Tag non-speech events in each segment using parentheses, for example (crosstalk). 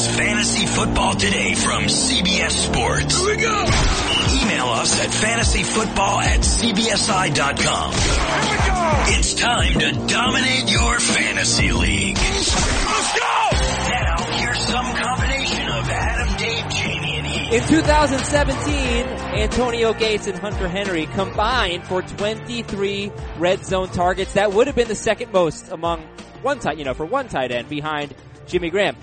is Fantasy Football Today from CBS Sports. Here we go. Email us at fantasyfootball at cbsi.com. Here we go. It's time to dominate your fantasy league. Let's go. Now, here's some combination of Adam, Dave, Jamey, and Heath. In 2017, Antonio Gates and Hunter Henry combined for 23 red zone targets. That would have been the second most among one tight, you know, for one tight end behind Jimmy Graham.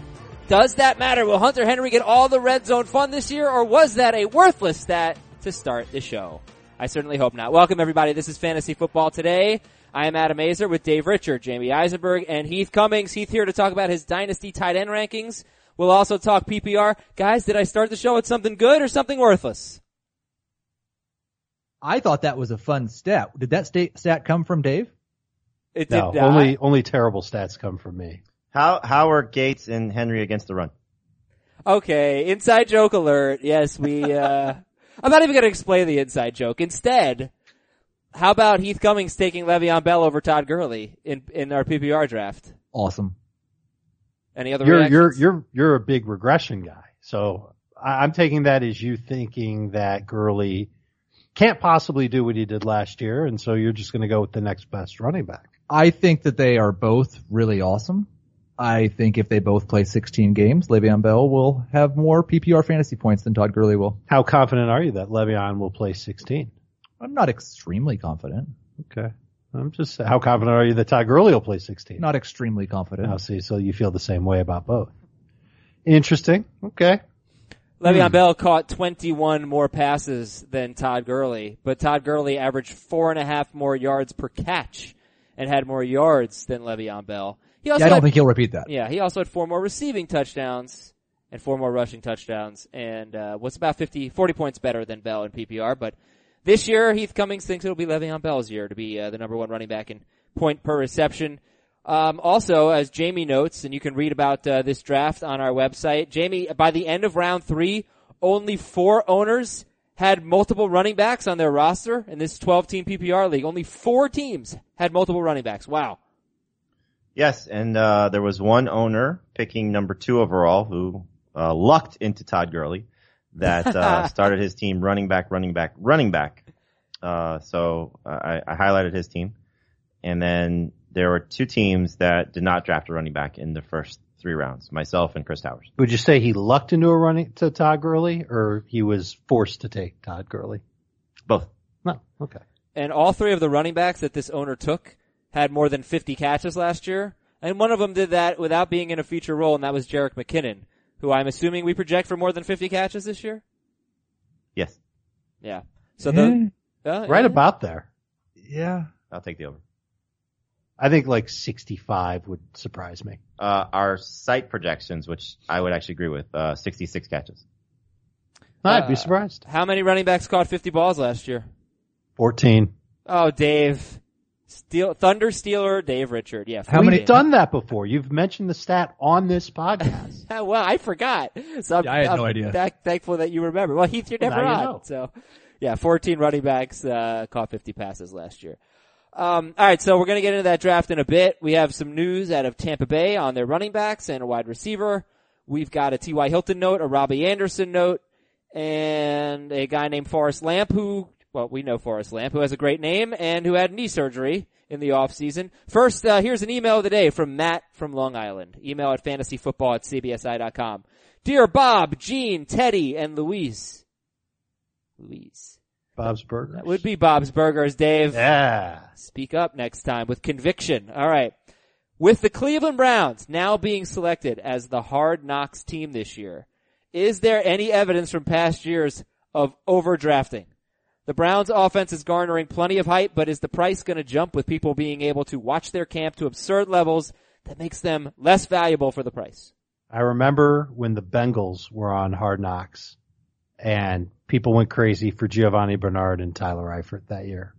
Does that matter? Will Hunter Henry get all the red zone fun this year or was that a worthless stat to start the show? I certainly hope not. Welcome everybody. This is Fantasy Football Today. I am Adam Aizer with Dave Richard, Jamey Eisenberg, and Heath Cummings. Heath here to talk about his dynasty tight end rankings. We'll also talk PPR. Guys, did I start the show with something good or something worthless? I thought that was a fun stat. Did that stat, stat come from Dave? It No, did not. only only terrible stats come from me. How how are Gates and Henry against the run? Okay, inside joke alert. Yes, we, uh, (laughs) I'm not even gonna explain the inside joke. Instead, how about Heath Cummings taking Le'Veon Bell over Todd Gurley in, in our PPR draft? Awesome. Any other You're you're you're you're a big regression guy, so I, I'm taking that as you thinking that Gurley can't possibly do what he did last year, and so you're just going to go with the next best running back. I think that they are both really awesome. I think if they both play 16 games, Le'Veon Bell will have more PPR fantasy points than Todd Gurley will. How confident are you that Le'Veon will play 16? I'm not extremely confident. Okay, I'm just how confident are you that Todd Gurley will play 16? Not extremely confident. Now, see, so you feel the same way about both. Interesting. Okay. Le'Veon Hmm. Bell caught 21 more passes than Todd Gurley, but Todd Gurley averaged four and a half more yards per catch and had more yards than Le'Veon Bell. He also Yeah, I don't had- think he'll repeat that. Yeah, he also had four more receiving touchdowns and four more rushing touchdowns and uh, was about 50, 40 points better than Bell in PPR. But this year, Heath Cummings thinks it'll be Le'Veon Bell's year to be uh, the number one running back in point per reception. Um, also, as Jamey notes, and you can read about uh, this draft on our website, Jamey, by the end of round three, only four owners had multiple running backs on their roster in this 12-team PPR league. Only four teams had multiple running backs. Wow. Yes, and uh, there was one owner picking number two overall who uh, lucked into Todd Gurley that uh, (laughs) started his team running back, running back, running back. Uh, so I, I highlighted his team, and then there were two teams that did not draft a running back in the first three rounds. Myself and Chris Towers. Would you say he lucked into a running to Todd Gurley, or he was forced to take Todd Gurley? Both. No. Okay. and all three of the running backs that this owner took had more than 50 catches last year. And one of them did that without being in a feature role, and that was Jerick McKinnon, who I'm assuming we project for more than 50 catches this year. Yes, Yeah. So the uh, Right yeah. about there. Yeah. I'll take the over. I think like 65 would surprise me. Uh, our site projections, which I would actually agree with, uh, 66 catches. I'd be Uh, surprised. How many running backs caught 50 balls last year? 14. Oh, Dave. Steel, Thunder Stealer, Dave Richard. Yeah. How 40. many- We've done that before. You've mentioned the stat on this podcast. (laughs) Well, I forgot. So I'm, Yeah, I had I'm no idea. thank- thankful that you remember. Well, Heath, you're Well, never now you know. So, yeah, 14 running backs uh, caught 50 passes last year. Um, all right, so we're going to get into that draft in a bit. We have some news out of Tampa Bay on their running backs and a wide receiver. We've got a T.Y. Hilton note, a Robby Anderson note, and a guy named Forrest Lamp who, well, we know Forrest Lamp, who has a great name and who had knee surgery in the off season. First, uh, here's an email of the day from Matt from Long Island. Email at fantasyfootball at cbsi.com. Dear Bob, Gene, Teddy, and Louise. Louise. Bob's Burgers. That would be Bob's Burgers, Dave. Yeah. Speak up next time with conviction. All right. With the Cleveland Browns now being selected as the hard knocks team this year, is there any evidence from past years of overdrafting? The Browns offense is garnering plenty of hype, but is the price going to jump with people being able to watch their camp to absurd levels that makes them less valuable for the price? I remember when the Bengals were on Hard Knocks and people went crazy for Giovani Bernard and Tyler Eifert that year.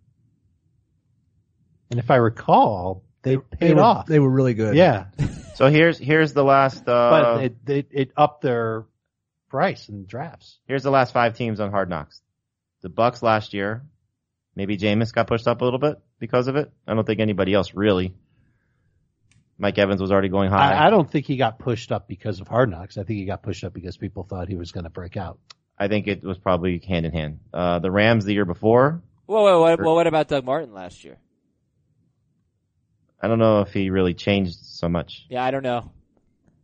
And if I recall, they They paid were, off. They were really good. yeah. (laughs) So here's here's the last uh, but it, it, it upped their price in drafts. here's the last five teams on Hard Knocks. The Bucs last year, maybe Jameis got pushed up a little bit because of it. I don't think anybody else really. Mike Evans was already going high. I, I don't think he got pushed up because of Hard Knocks. I think he got pushed up because people thought he was going to break out. I think it was probably hand in hand. Uh, the Rams the year before, Whoa, whoa, what, well, what about Doug Martin last year? I don't know if he really changed so much. Yeah, I don't know,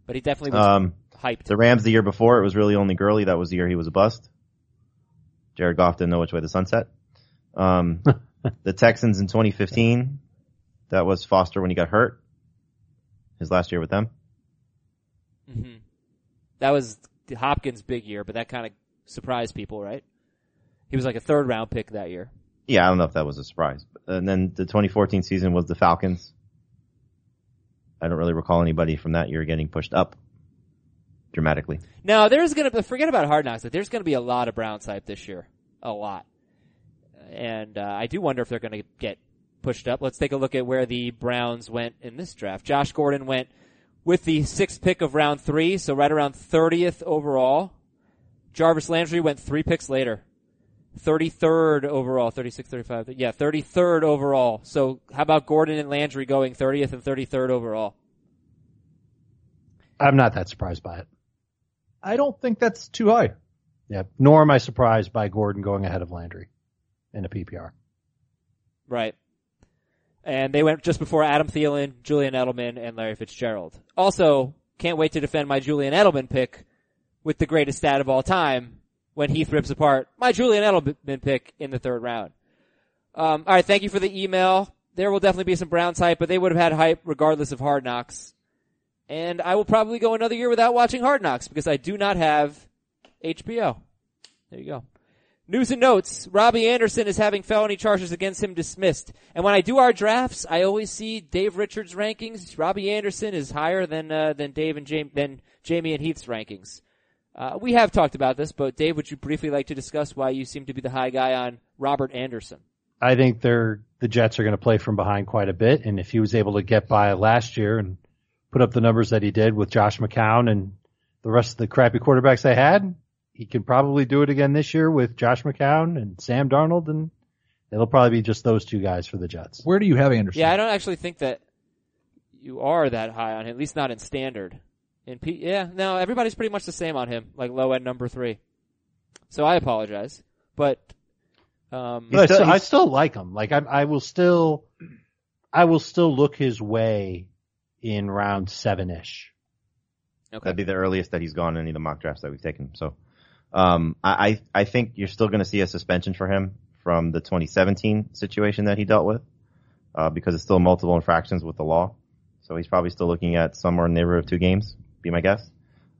but he definitely was Um, hyped. the Rams the year before, it was really only Gurley. That was the year he was a bust. Jared Goff didn't know which way the sun set. Um, (laughs) the Texans in 2015, that was Foster when he got hurt. His last year with them. hmm That was Hopkins' big year, but that kind of surprised people, right? He was like a third round pick that year. Yeah, I don't know if that was a surprise. And then the 2014 season was the Falcons. I don't really recall anybody from that year getting pushed up dramatically. Now there's gonna forget about Hard Knocks. Like, there's gonna be a lot of Browns hype this year, a lot, and uh, I do wonder if they're gonna get pushed up. Let's take a look at where the Browns went in this draft. Josh Gordon went with the sixth pick of round three, so right around 30th overall. Jarvis Landry went three picks later. 33rd overall, 36, 35, yeah, 33rd overall. So how about Gordon and Landry going 30th and 33rd overall? I'm not that surprised by it. I don't think that's too high. Yeah. Nor am I surprised by Gordon going ahead of Landry in a PPR. Right. And they went just before Adam Thielen, Julian Edelman, and Larry Fitzgerald. Also, can't wait to defend my Julian Edelman pick with the greatest stat of all time when Heath rips apart my Julian Edelman pick in the third round. Um, all right, thank you for the email. There will definitely be some Browns hype, but they would have had hype regardless of Hard Knocks. And I will probably go another year without watching Hard Knocks because I do not have HBO. There you go. News and notes. Robby Anderson is having felony charges against him dismissed. And when I do our drafts, I always see Dave Richards' rankings. Robby Anderson is higher than uh, than Dave and Jamey than Jamey and Heath's rankings. Uh, we have talked about this, but Dave, would you briefly like to discuss why you seem to be the high guy on Robert Anderson? I think they're the Jets are going to play from behind quite a bit, and if he was able to get by last year and put up the numbers that he did with Josh McCown and the rest of the crappy quarterbacks they had, he can probably do it again this year with Josh McCown and Sam Darnold, and it'll probably be just those two guys for the Jets. Where do you have Anderson? Yeah, I don't actually think that you are that high on him, at least not in standard. In P, yeah, no, everybody's pretty much the same on him, like low end number three. So I apologize, but um, But I, still- still, I still like him. Like I, I will still, I will still look his way in round seven ish. okay. That'd be the earliest that he's gone in any of the mock drafts that we've taken. So, um, I, I I think you're still going to see a suspension for him from the 2017 situation that he dealt with, uh, because it's still multiple infractions with the law. So he's probably still looking at somewhere in the neighborhood of two games, be my guess.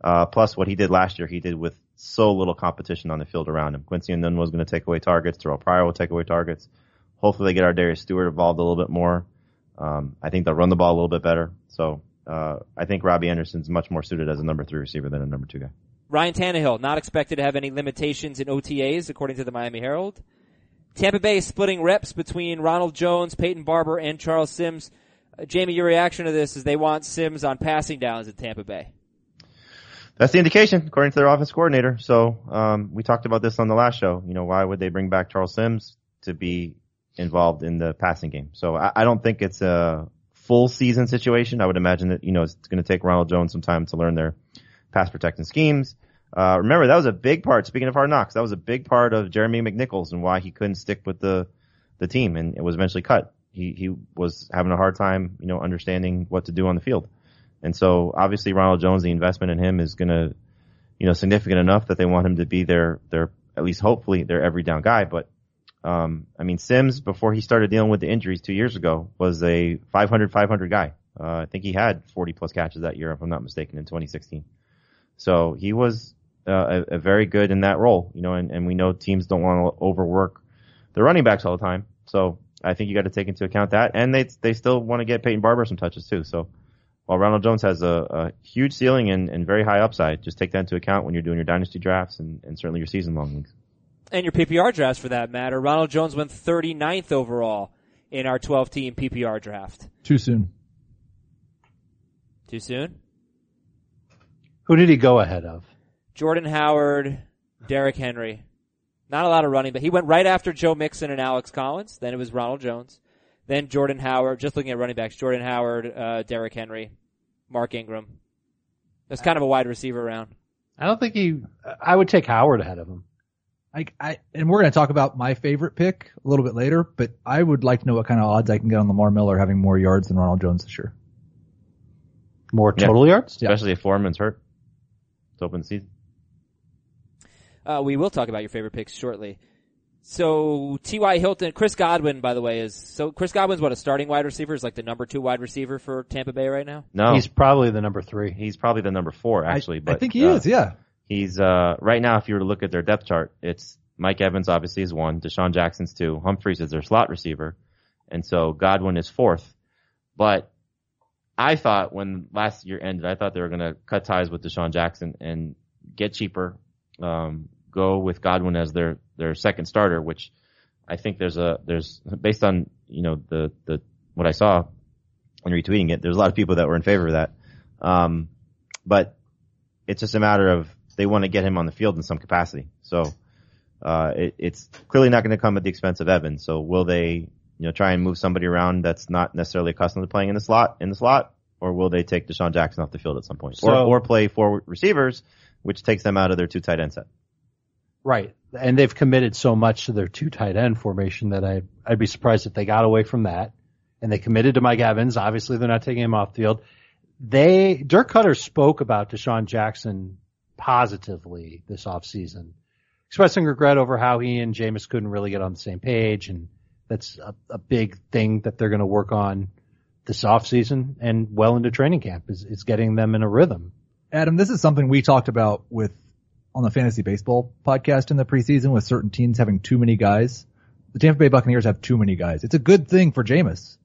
Uh, plus what he did last year, he did with so little competition on the field around him. Quincy Enunwa going to take away targets. Terrelle Pryor will take away targets. Hopefully they get ArDarius Stewart involved a little bit more. Um, I think they'll run the ball a little bit better. So, uh, I think Robby Anderson's much more suited as a number three receiver than a number two guy. Ryan Tannehill not expected to have any limitations in OTAs, according to the Miami Herald. Tampa Bay is splitting reps between Ronald Jones, Peyton Barber, and Charles Sims. Uh, Jamey, your reaction to this is they want Sims on passing downs at Tampa Bay. That's the indication, according to their offense coordinator. So um, we talked about this on the last show. You know, why would they bring back Charles Sims to be involved in the passing game? So I, I don't think it's a full season situation. I would imagine that you know it's going to take Ronald Jones some time to learn their pass protecting schemes. Uh, remember that was a big part. Speaking of hard knocks, that was a big part of Jeremy McNichols and why he couldn't stick with the the team, and it was eventually cut. He he was having a hard time, you know, understanding what to do on the field. And so obviously Ronald Jones, the investment in him is going to, you know, significant enough that they want him to be their, their, at least hopefully their every down guy. But, um, I mean, Sims, before he started dealing with the injuries two years ago, was a 500, 500 guy. Uh, I think he had 40 plus catches that year, if I'm not mistaken, in 2016. So he was, uh, a, a very good in that role, you know, and, and we know teams don't want to overwork the running backs all the time. So I think you got to take into account that. And they, they still want to get Peyton Barber some touches too. So, while Ronald Jones has a, a huge ceiling and, and very high upside, just take that into account when you're doing your dynasty drafts and, and certainly your season long leagues. And your PPR drafts for that matter. Ronald Jones went 39th overall in our 12 team PPR draft. Too soon. Too soon? Who did he go ahead of? Jordan Howard, Derrick Henry. Not a lot of running, but he went right after Joe Mixon and Alex Collins. Then it was Ronald Jones. Then Jordan Howard, just looking at running backs, Jordan Howard, uh, Derrick Henry, Mark Ingram. That's kind of a wide receiver round. I don't think he. I would take Howard ahead of him. I, I, and we're going to talk about my favorite pick a little bit later, but I would like to know what kind of odds I can get on Lamar Miller having more yards than Ronald Jones this year. More Yeah. total yards. Yeah. Especially if Foreman's hurt. It's open season. Uh, we will talk about your favorite picks shortly. So T.Y. Hilton, Chris Godwin, by the way, is so Chris Godwin's what a starting wide receiver is like the number two wide receiver for Tampa Bay right now. No, He's probably the number three. he's probably the number four actually. I, but I think he uh, is, yeah. He's uh right now. If you were to look at their depth chart, it's Mike Evans obviously is one, DeSean Jackson's two, Humphries is their slot receiver, and so Godwin is fourth. But I thought when last year ended, I thought they were going to cut ties with DeSean Jackson and get cheaper, um, go with Godwin as their their second starter, which I think there's a there's based on you know the the what I saw and retweeting it, there's a lot of people that were in favor of that. Um, but it's just a matter of they want to get him on the field in some capacity. So uh, it, it's clearly not going to come at the expense of Evans. So will they, you know, try and move somebody around that's not necessarily accustomed to playing in the slot in the slot, or will they take DeSean Jackson off the field at some point, or or play four receivers, which takes them out of their two tight end set? Right. And they've committed so much to their two tight end formation that I, I'd be surprised if they got away from that. And they committed to Mike Evans. Obviously they're not taking him off the field. They, Dirk Koetter spoke about DeSean Jackson positively this offseason, expressing regret over how he and Jameis couldn't really get on the same page. And that's a, a big thing that they're going to work on this offseason and well into training camp is, is getting them in a rhythm. Adam, this is something we talked about with on the fantasy baseball podcast in the preseason with certain teams having too many guys. The Tampa Bay Buccaneers have too many guys. It's a good thing for Jameis,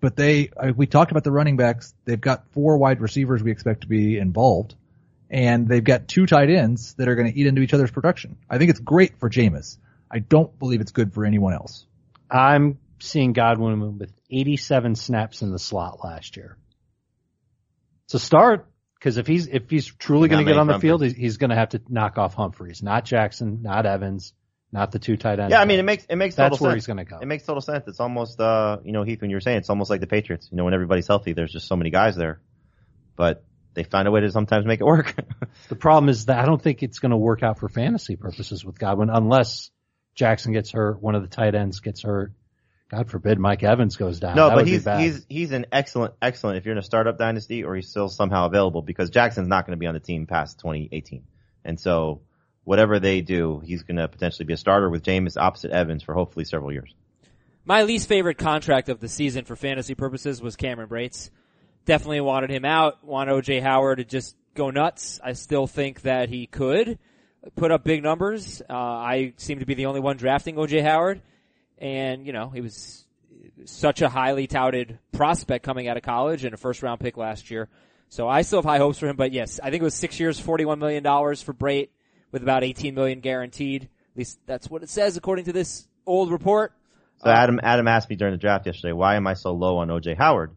but they, I- we talked about the running backs. They've got four wide receivers we expect to be involved and they've got two tight ends that are going to eat into each other's production. I think it's great for Jameis. I don't believe it's good for anyone else. I'm seeing Godwin with 87 snaps in the slot last year. It's a start because if he's if he's truly going to get on the field, he's, he's going to have to knock off Humphries, not Jackson, not Evans, not the two tight ends. Yeah, I mean it makes it makes total that's where sense. he's going to go. It makes total sense. It's almost, uh, you know, Heath, when you were saying it's almost like the Patriots. You know, when everybody's healthy, there's just so many guys there, but they find a way to sometimes make it work. (laughs) The problem is that I don't think it's going to work out for fantasy purposes with Godwin unless Jackson gets hurt, one of the tight ends gets hurt. God forbid Mike Evans goes down. no, That but would be he's bad. he's he's an excellent excellent if you're in a startup dynasty or he's still somehow available because Jackson's not going to be on the team past 2018, and so whatever they do, he's going to potentially be a starter with Jameis opposite Evans for hopefully several years. My least favorite contract of the season for fantasy purposes was Cameron Brates. Definitely wanted him out. Want OJ Howard to just go nuts. I still think that he could put up big numbers. Uh, I seem to be the only one drafting OJ Howard, and you know he was such a highly touted prospect coming out of college and a first round pick last year. So I still have high hopes for him. But yes, I think it was six years, forty one million dollars for Brate with about eighteen million guaranteed. At least that's what it says according to this old report. So Adam Adam asked me during the draft yesterday, why am I so low on OJ Howard?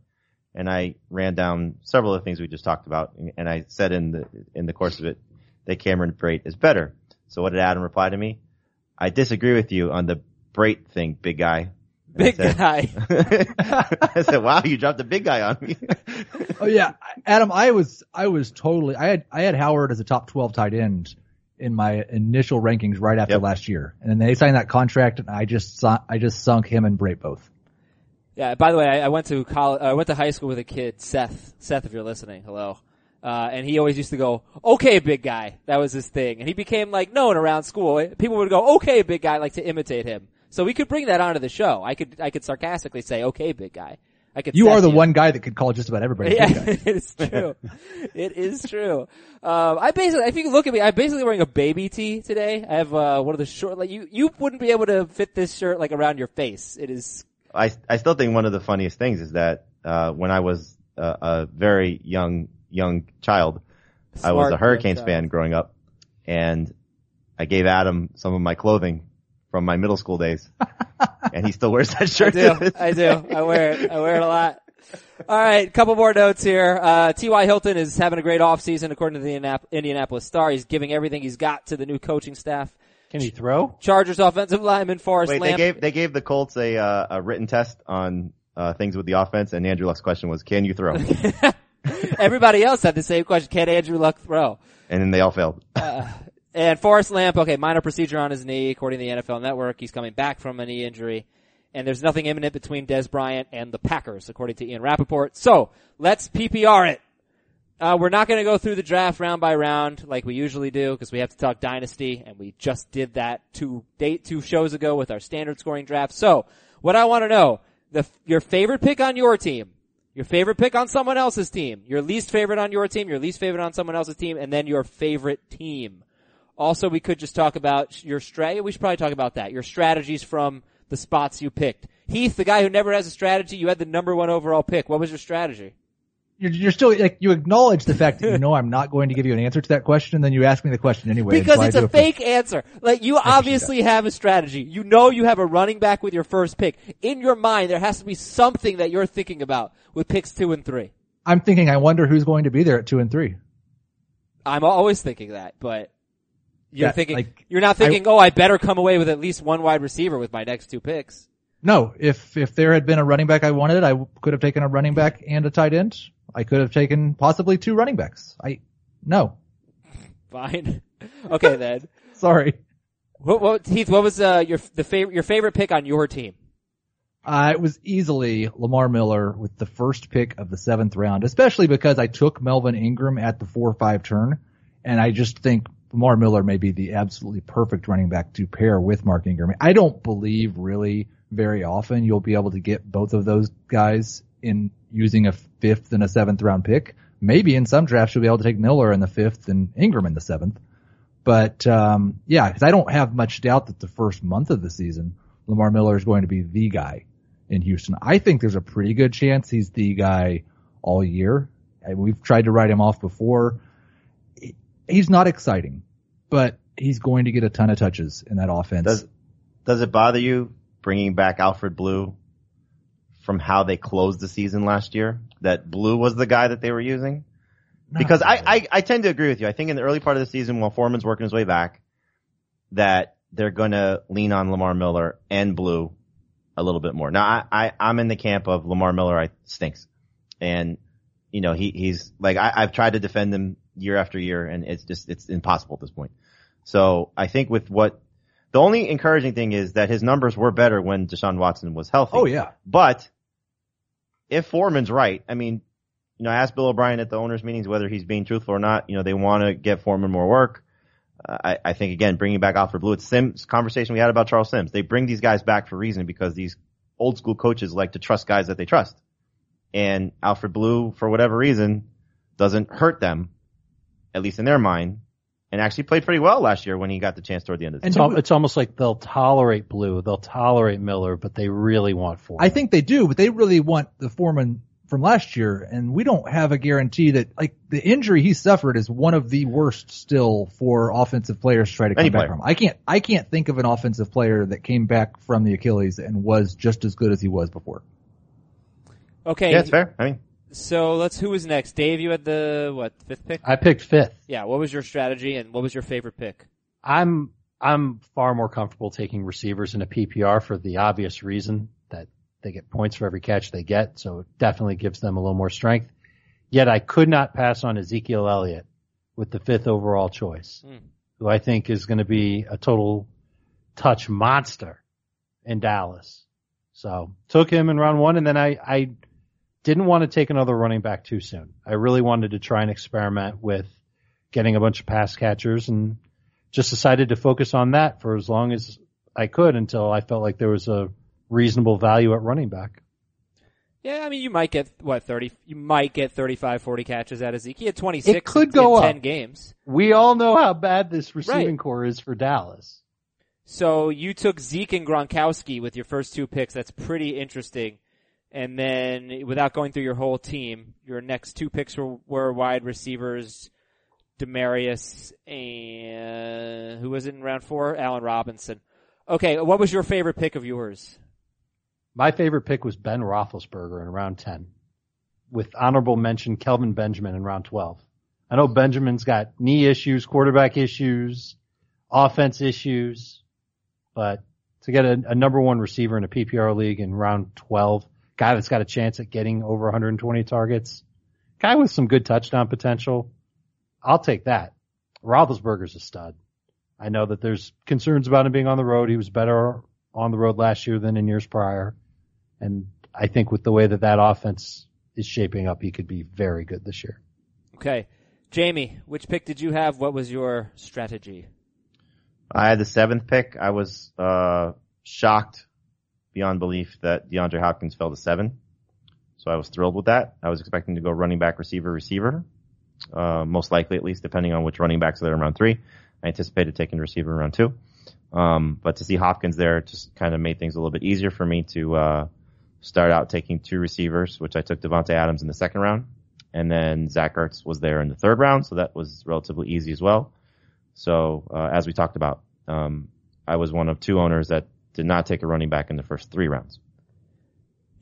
And I ran down several of the things we just talked about, and I said in the in the course of it that Cameron Brate is better. So what did Adam reply to me? I disagree with you on the Brate thing, big guy. And I Big said- guy. (laughs) I said, "Wow, you dropped a big guy on me." Oh yeah, Adam, I was I was totally I had I had Howard as a top twelve tight end in my initial rankings right after Yep. last year, and then they signed that contract, and I just I just sunk him and Brate both. Yeah. By the way, I, I went to college. I went to high school with a kid, Seth. Seth, if you're listening, hello. Uh, and he always used to go, "Okay, big guy." That was his thing, and he became like known around school. People would go, "Okay, big guy," like to imitate him. So we could bring that onto the show. I could, I could sarcastically say, "Okay, big guy." I could. You are the one guy that could call just about everybody. Yeah, big (laughs) guy. it's true. it is true. Um, I basically, if you look at me, I'm basically wearing a baby tee today. I have uh, one of the short. Like you, you wouldn't be able to fit this shirt like around your face. It is I I still think one of the funniest things is that uh, when I was uh, a very young young child, I was a Hurricanes child. fan growing up, and I gave Adam some of my clothing from my middle school days, (laughs) and he still wears that shirt. I do. I do. I wear it. I wear it a lot. All right, couple more notes here. Uh, T.Y. Hilton is having a great offseason according to the Indianap- Indianapolis Star. He's giving everything he's got to the new coaching staff. Can he throw? Chargers offensive lineman Forrest Wait, they gave they gave the Colts a uh, a written test on uh, things with the offense, and Andrew Luck's question was, "Can you throw?" (laughs) Everybody else had the same question. Can Andrew Luck throw? and then they all failed. And Forrest Lamp, okay, minor procedure on his knee, according to the NFL Network. He's coming back from a knee injury. And there's nothing imminent between Dez Bryant and the Packers, according to Ian Rapoport. So, let's PPR it. Uh, we're not going to go through the draft round by round like we usually do because we have to talk dynasty and we just did that two date two shows ago with our standard scoring draft. So, what I want to know, the your favorite pick on your team, your favorite pick on someone else's team, your least favorite on your team, your least favorite on someone else's team, and then your favorite team. Also, we could just talk about your strat. We should probably talk about that. Your strategies from the spots you picked. Heath, the guy who never has a strategy, you had the number one overall pick. What was your strategy? You're, you're still like you acknowledge the fact that you (laughs) know I'm not going to give you an answer to that question, and then you ask me the question anyway. Because it's a it fake answer. Like you obviously have a strategy. You know you have a running back with your first pick. In your mind, there has to be something that you're thinking about with picks two and three. I'm thinking, I wonder who's going to be there at two and three. I'm always thinking that, but you're Yeah, thinking like, you're not thinking, oh, I better come away with at least one wide receiver with my next two picks. No, if if there had been a running back I wanted, I could have taken a running back and a tight end. I could have taken possibly two running backs. I no, Fine. (laughs) okay then. (laughs) sorry. What, what, Heath? What was uh, your the favorite your favorite pick on your team? Uh, it was easily Lamar Miller with the first pick of the seventh round, especially because I took Melvin Ingram at the four or five turn, and I just think Lamar Miller may be the absolutely perfect running back to pair with Mark Ingram. I don't believe really very often you'll be able to get both of those guys in using a fifth and a seventh round pick. Maybe in some drafts you'll be able to take Miller in the fifth and Ingram in the seventh. But um, yeah, because I don't have much doubt that the first month of the season, Lamar Miller is going to be the guy in Houston. I think there's a pretty good chance he's the guy all year. We've tried to write him off before. He's not exciting, but he's going to get a ton of touches in that offense. Does does it bother you bringing back Alfred Blue from how they closed the season last year? That Blue was the guy that they were using? Not Because I. I, I tend to agree with you. I think in the early part of the season while Foreman's working his way back, that they're gonna lean on Lamar Miller and Blue a little bit more. Now I, I I'm in the camp of Lamar Miller I stinks. And you know, he he's like I, I've tried to defend him year after year and it's just it's impossible at this point. So I think with what the only encouraging thing is that his numbers were better when Deshaun Watson was healthy. oh yeah. But if Foreman's right, I mean, you know, I asked Bill O'Brien at the owners meetings whether he's being truthful or not. You know, they want to get Foreman more work. Uh, I, I think again, bringing back Alfred Blue, it's Sims conversation we had about Charles Sims. They bring these guys back for a reason because these old school coaches like to trust guys that they trust. And Alfred Blue, for whatever reason, doesn't hurt them, at least in their mind, and actually played pretty well last year when he got the chance toward the end of the And It's, season. al- it's almost like they'll tolerate Blue, they'll tolerate Miller, but they really want Foreman. I think they do, but they really want the foreman from last year, and we don't have a guarantee that like the injury he suffered is one of the worst still for offensive players to try to come Any back from. I can't I can't think of an offensive player that came back from the Achilles and was just as good as he was before. Okay. yeah, it's fair. I mean, So let's. Who was next? Dave, you had the what fifth pick? I picked fifth. Yeah. What was your strategy and what was your favorite pick? I'm I'm far more comfortable taking receivers in a PPR for the obvious reason that they get points for every catch they get, so it definitely gives them a little more strength. Yet I could not pass on Ezekiel Elliott with the fifth overall choice, Hmm. who I think is going to be a total touch monster in Dallas. So took him in round one, and then I I didn't want to take another running back too soon. I really wanted to try and experiment with getting a bunch of pass catchers and just decided to focus on that for as long as I could until I felt like there was a reasonable value at running back. Yeah, I mean, you might get what thirty. You might get 35, 40 catches out of Zeke. He had twenty six. It could in, go in up. ten games. We all know how bad this receiving Right. core is for Dallas. So you took Zeke and Gronkowski with your first two picks. That's pretty interesting. And then, without going through your whole team, your next two picks were, were wide receivers, Demaryius and who was it in round four? Allen Robinson. Okay, what was your favorite pick of yours? My favorite pick was Ben Roethlisberger in round 10 with honorable mention Kelvin Benjamin in round 12. I know Benjamin's got knee issues, quarterback issues, offense issues, but to get a, a number one receiver in a PPR league in round 12, guy that's got a chance at getting over 120 targets, guy with some good touchdown potential, I'll take that. Roethlisberger's a stud. I know that there's concerns about him being on the road. He was better on the road last year than in years prior. And I think with the way that that offense is shaping up, he could be very good this year. Okay. Jamey, which pick did you have? What was your strategy? I had the seventh pick. I was uh, shocked beyond belief that DeAndre Hopkins fell to seven. So I was thrilled with that. I was expecting to go running back, receiver, receiver. Uh, most likely, at least, depending on which running backs are there in round three. I anticipated taking receiver in round two. Um, but to see Hopkins there just kind of made things a little bit easier for me to uh, start out taking two receivers, which I took Davante Adams in the second round, and then Zach Ertz was there in the third round, so that was relatively easy as well. So uh, as we talked about, um, I was one of two owners that did not take a running back in the first three rounds.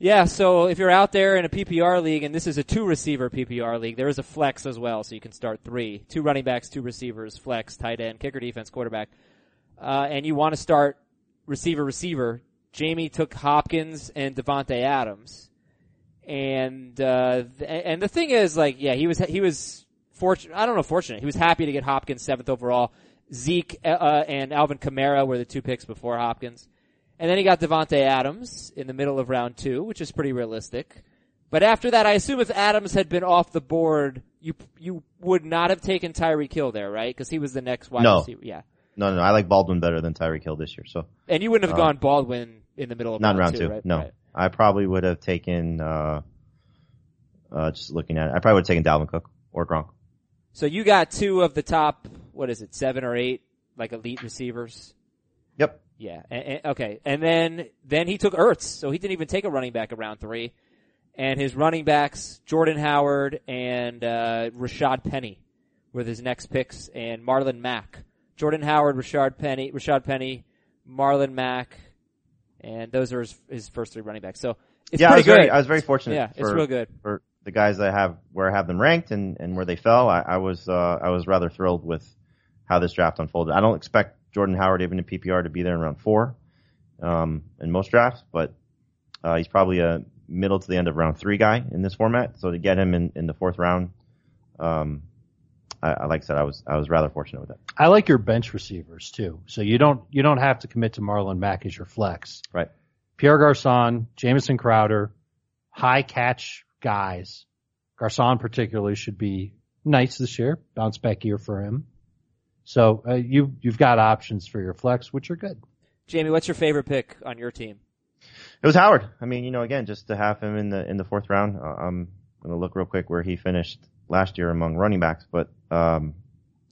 Yeah, so if you're out there in a PPR league, and this is a two receiver PPR league, there is a flex as well, so you can start three. Two running backs, two receivers, flex, tight end, kicker defense, quarterback. Uh, and you want to start receiver, receiver. Jamey took Hopkins and Davante Adams. And, uh, th- and the thing is, like, yeah, he was, he was fortunate, I don't know, fortunate. He was happy to get Hopkins seventh overall. Zeke, uh, and Alvin Kamara were the two picks before Hopkins. And then he got Davante Adams in the middle of round two, which is pretty realistic. But after that, I assume if Adams had been off the board, you you would not have taken Tyreek Hill there, right? Because he was the next wide No. receiver. Yeah, No, no, no, I like Baldwin better than Tyreek Hill this year. So and you wouldn't have Uh, gone Baldwin in the middle of not round, round two. right? No, Right. I probably would have taken. Uh, uh, just looking at it, I probably would have taken Dalvin Cook or Gronk. So you got two of the top, what is it, seven or eight, like elite receivers. Yeah. And, and- okay. And then then he took Ertz, so he didn't even take a running back at round three. And his running backs, Jordan Howard and uh, Rashaad Penny, were his next picks, and Marlon Mack. Jordan Howard, Rashaad Penny, Rashaad Penny, Marlon Mack, and those are his, his first three running backs. So it's yeah, I was good. very, I was very fortunate. yeah, it's real good. for the guys that I have where I have them ranked and, and where they fell. I, I was uh, I was rather thrilled with how this draft unfolded. I don't expect Jordan Howard even in PPR to be there in round four um, in most drafts, but uh, he's probably a middle to the end of round three guy in this format. So to get him in, in the fourth round, um, I, I like I said, I was I was rather fortunate with that. I like your bench receivers too. So you don't you don't have to commit to Marlon Mack as your flex. Right. Pierre Garcon, Jamison Crowder, high catch guys. Garcon particularly should be nice this year, bounce back year for him. So uh, you you've got options for your flex, which are good. Jamey, what's your favorite pick on your team? It was Howard. I mean, you know, again, just to have him in the in the fourth round. Uh, I'm going to look real quick where he finished last year among running backs, but um,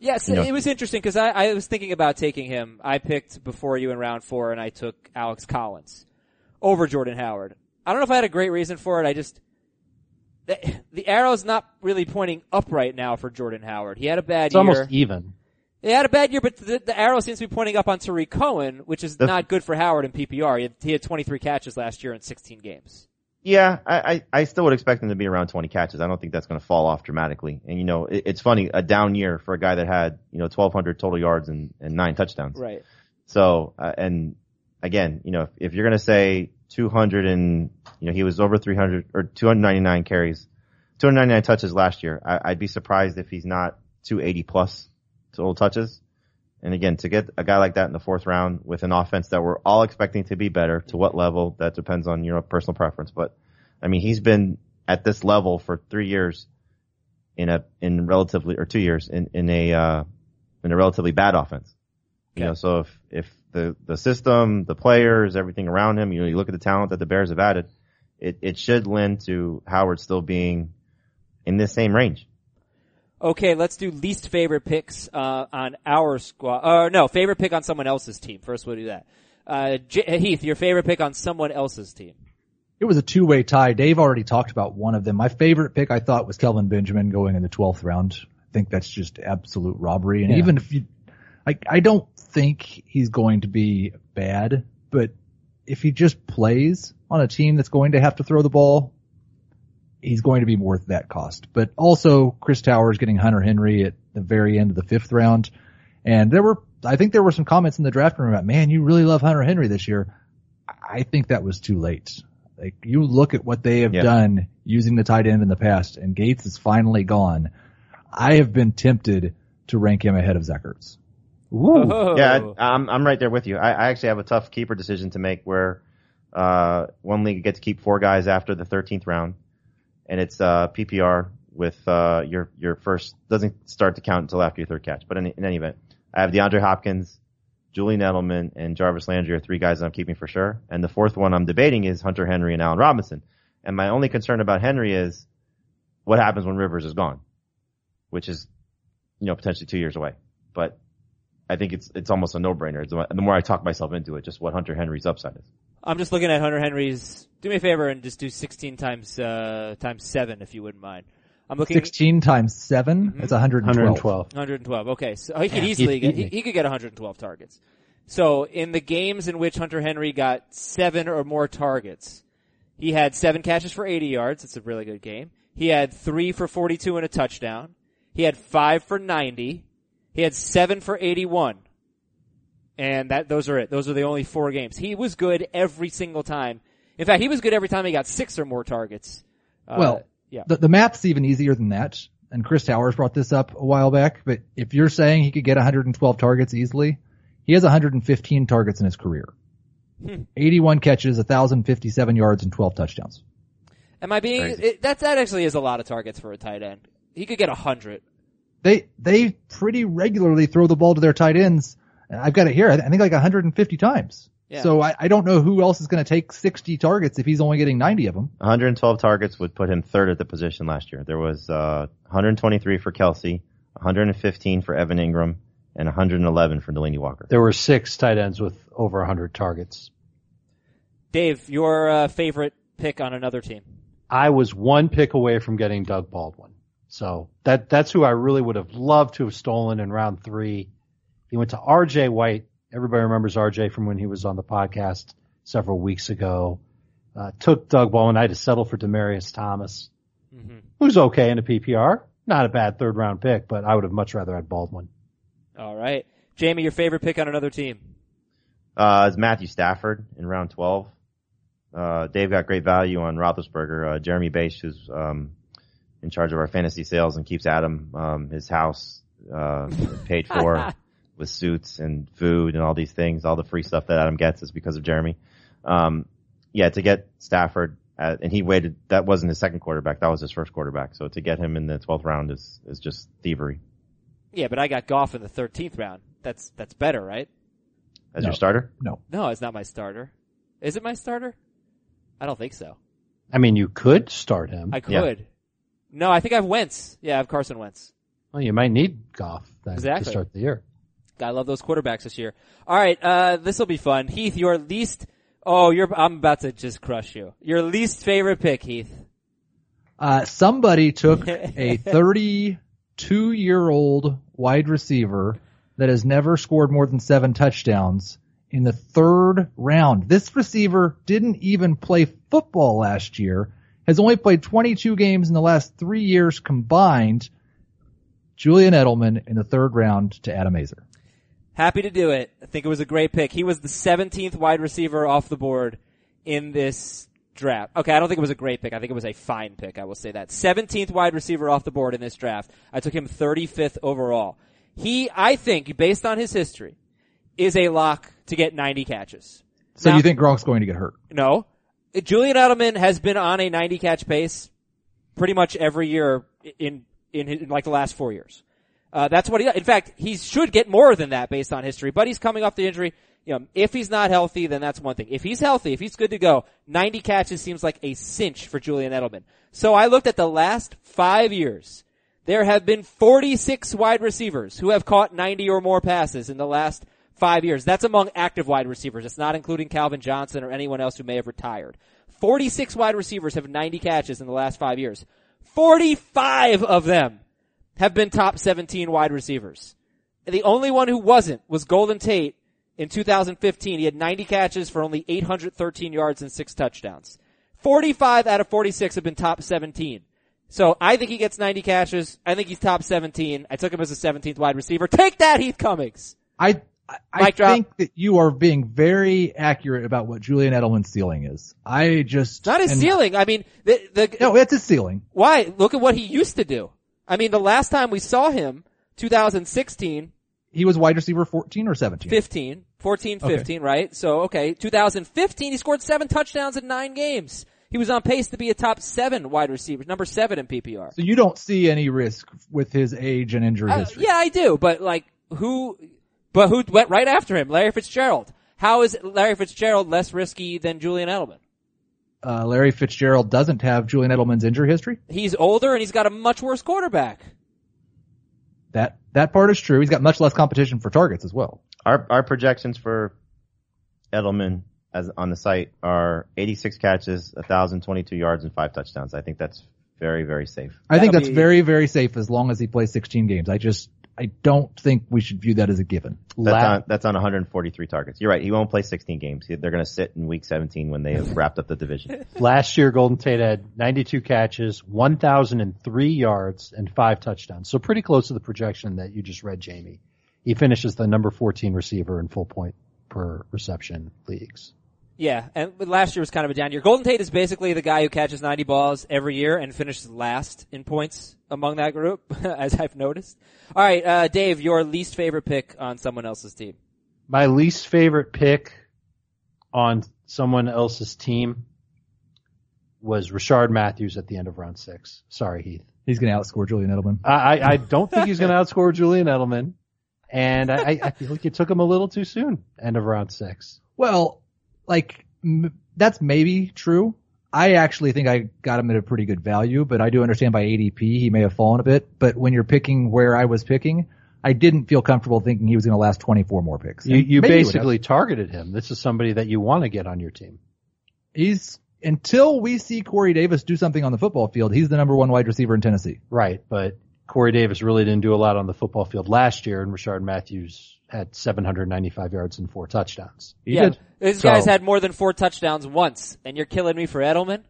Yes, You know- it was interesting because I, I was thinking about taking him. I picked before you in round four, and I took Alex Collins over Jordan Howard. I don't know if I had a great reason for it. I just the, the arrow's not really pointing up right now for Jordan Howard. He had a bad It's year. almost even. He had a bad year, but the, the arrow seems to be pointing up on Tarik Cohen, which is The- not good for Howard in PPR. He had, he had 23 catches last year in 16 games. Yeah, I, I, I still would expect him to be around 20 catches. I don't think that's going to fall off dramatically. And you know, it, it's funny, a down year for a guy that had, you know, 1200 total yards and, and nine touchdowns. Right. So, uh, and again, you know, if, if you're going to say 200 and, you know, he was over 300 or 299 carries, 299 touches last year, I, I'd be surprised if he's not 280 plus total touches. And again, to get a guy like that in the fourth round with an offense that we're all expecting to be better, to what level, that depends on your personal preference. But I mean, he's been at this level for three years in a, in relatively, or two years in, in a, uh, in a relatively bad offense. You know, so if, if the, the system, the players, everything around him, you know, you look at the talent that the Bears have added, it, it should lend to Howard still being in this same range. Okay, let's do least favorite picks uh, on our squad. Or no, favorite pick on someone else's team. First, we'll do that. Uh, J- Heath, your favorite pick on someone else's team. It was a two-way tie. Dave already talked about one of them. My favorite pick I thought was Kelvin Benjamin going in the 12th round. I think that's just absolute robbery. And Yeah. even if you, I, I don't think he's going to be bad, but if he just plays on a team that's going to have to throw the ball, he's going to be worth that cost. But also Chris Towers getting Hunter Henry at the very end of the fifth round. And there were I think there were some comments in the draft room about, man, you really love Hunter Henry this year. I think that was too late. Like you look at what they have Yeah. done using the tight end in the past and Gates is finally gone. I have been tempted to rank him ahead of Zach Ertz. Oh. Yeah, I, I'm I'm right there with you. I, I actually have a tough keeper decision to make where uh, one league gets to keep four guys after the 13th round, and it's uh, PPR with uh, your your first doesn't start to count until after your third catch. But in, in any event, I have DeAndre Hopkins, Julian Edelman, and Jarvis Landry are three guys that I'm keeping for sure. And the fourth one I'm debating is Hunter Henry and Allen Robinson. And my only concern about Henry is what happens when Rivers is gone, which is you know potentially two years away. But I think it's it's almost a no-brainer. The more I talk myself into it, just what Hunter Henry's upside is. I'm just looking at Hunter Henry's. Do me a favor and just do 16 times uh, times seven, if you wouldn't mind. I'm looking 16 times 7, that's 112. 112. 112. Okay, so he could Yeah, easily get he- he, he could get 112 targets. So in the games in which Hunter Henry got seven or more targets, he had seven catches for 80 yards. It's a really good game. He had three for 42 and a touchdown. He had five for 90. He had seven for 81. And that, those are it. Those are the only four games. He was good every single time. In fact, he was good every time he got six or more targets. Uh, Well, yeah. The, the math's even easier than that. And Chris Towers brought this up a while back, but if you're saying he could get 112 targets easily, he has 115 targets in his career. Hmm. 81 catches, 1,057 yards, and 12 touchdowns. Am I being, Crazy. it, that's, that actually is a lot of targets for a tight end. He could get a hundred. They, they pretty regularly throw the ball to their tight ends. I've got it here. I think like 150 times. Yeah. So I, I don't know who else is going to take 60 targets if he's only getting 90 of them. 112 targets would put him third at the position last year. There was uh, 123 for Kelce, 115 for Evan Engram, and 111 for Delanie Walker. There were six tight ends with over 100 targets. Dave, your uh, favorite pick on another team? I was one pick away from getting Doug Baldwin. So that, that's who I really would have loved to have stolen in round three. He went to RJ White. Everybody remembers RJ from when he was on the podcast several weeks ago. Uh, took Doug Baldwin. And I had to settle for Demaryius Thomas, Mm-hmm. who's okay in a PPR. Not a bad third round pick, but I would have much rather had Baldwin. All right. Jamey, your favorite pick on another team? Uh, it's Matthew Stafford in round 12. Uh, Dave got great value on Roethlisberger. Uh, Jeremy Bache, who's um, in charge of our fantasy sales and keeps Adam um, his house uh, paid for (laughs) with suits and food and all these things. All the free stuff that Adam gets is because of Jeremy. Um, yeah, to get Stafford, uh, and he waited. That wasn't his second quarterback. That was his first quarterback. So to get him in the 12th round is is just thievery. Yeah, but I got Goff in the 13th round. That's, that's better, right? As No. your starter, No. No, it's not my starter. Is it my starter? I don't think so. I mean, you could start him. I Yeah. could. No, I think I have Wentz. Yeah, I have Carson Wentz. well, you might need Goff then Exactly. to start the year. I love those quarterbacks this year. All right, uh, this will be fun. Heath, your least. Oh, you're. I'm about to just crush you. Your least favorite pick, Heath. Uh, somebody took (laughs) a 32 year old wide receiver that has never scored more than seven touchdowns in the third round. This receiver didn't even play football last year, has only played 22 games in the last three years combined. Julian Edelman in the third round to Adam Aizer. Happy to do it. I think it was a great pick. He was the 17th wide receiver off the board in this draft. Okay, I don't think it was a great pick. I think it was a fine pick. I will say that. 17th wide receiver off the board in this draft. I took him 35th overall. He, I think, based on his history, is a lock to get 90 catches. So Now- you think Gronk's going to get hurt? No. Julian Edelman has been on a 90 catch pace pretty much every year in, in, his, in like the last four years. Uh, that's what he, in fact, he should get more than that based on history, but he's coming off the injury. You know, if he's not healthy, then that's one thing. If he's healthy, if he's good to go, 90 catches seems like a cinch for Julian Edelman. So I looked at the last five years. There have been 46 wide receivers who have caught 90 or more passes in the last five years. That's among active wide receivers. It's not including Calvin Johnson or anyone else who may have retired. 46 wide receivers have 90 catches in the last five years. 45 of them have been top 17 wide receivers. The only one who wasn't was Golden Tate in 2015. He had 90 catches for only 813 yards and six touchdowns. 45 out of 46 have been top 17. So I think he gets 90 catches. I think he's top 17. I took him as a 17th wide receiver. Take that, Heath Cummings. I I, I think that you are being very accurate about what Julian Edelman's ceiling is. I just Not his ceiling. I mean, the, the, No, it's his ceiling. why? Look at what he used to do. I mean, the last time we saw him, 2016, He was wide receiver 14 or 17. 15, 14, 15, right? So, okay, 2015, he scored seven touchdowns in nine games. He was on pace to be a top seven wide receiver, number seven in PPR. So you don't see any risk with his age and injury Uh, history. yeah, I do, but like, who, but who went right after him? Larry Fitzgerald. How is Larry Fitzgerald less risky than Julian Edelman? Uh, Larry Fitzgerald doesn't have Julian Edelman's injury history. He's older and he's got a much worse quarterback. That that part is true. He's got much less competition for targets as well. Our our projections for Edelman as on the site are 86 catches, 1,022 yards, and five touchdowns. I think that's very very safe. I think That'll that's be- very very safe as long as he plays 16 games. I just I don't think we should view that as a given. That's La- on that's on 143 targets. You're right. He won't play 16 games. They're going to sit in week 17 when they have wrapped up the division. (laughs) Last year, Golden Tate had 92 catches, 1,003 yards, and five touchdowns. So pretty close to the projection that you just read, Jamey. He finishes the number 14 receiver in full point per reception leagues. Yeah, and last year was kind of a down year. Golden Tate is basically the guy who catches 90 balls every year and finishes last in points among that group, (laughs) as I've noticed. All right, uh, Dave, your least favorite pick on someone else's team. My least favorite pick on someone else's team was Rishard Matthews at the end of round six. Sorry, Heath. He's going to outscore Julian Edelman. I, I, I don't think he's going (laughs) to outscore Julian Edelman. And I, I feel like you took him a little too soon, end of round six. Well, like m- that's maybe true. I actually think I got him at a pretty good value, but I do understand by ADP he may have fallen a bit. But when you're picking where I was picking, I didn't feel comfortable thinking he was going to last 24 more picks. You, you basically targeted him. This is somebody that you want to get on your team. he's until we see Corey Davis do something on the football field, he's the number one wide receiver in Tennessee. Right, but Corey Davis really didn't do a lot on the football field last year, and Rishard Matthews had 795 yards and four touchdowns. He yeah, did. this So- guy's had more than four touchdowns once, and you're killing me for Edelman?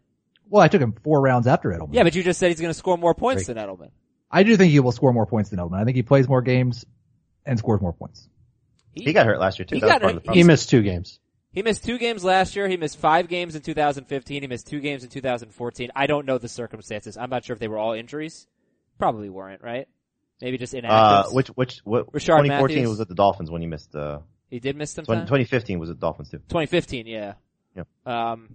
Well, I took him four rounds after Edelman. Yeah, but you just said he's going to score more points than Edelman. I do think he will score more points than Edelman. I think he plays more games and scores more points. He got hurt last year too. He got part of the hurt. He missed two games. He missed two games last year. He missed five games in 2015. He missed two games in 2014. I don't know the circumstances. I'm not sure if they were all injuries. Probably weren't, right? Maybe just Uh, inactive. which which what? Rishard 2014 Matthews? was at the Dolphins when he missed. Uh, he did miss some 20, time. 2015 was at the Dolphins too. 2015, yeah. Yep. Um,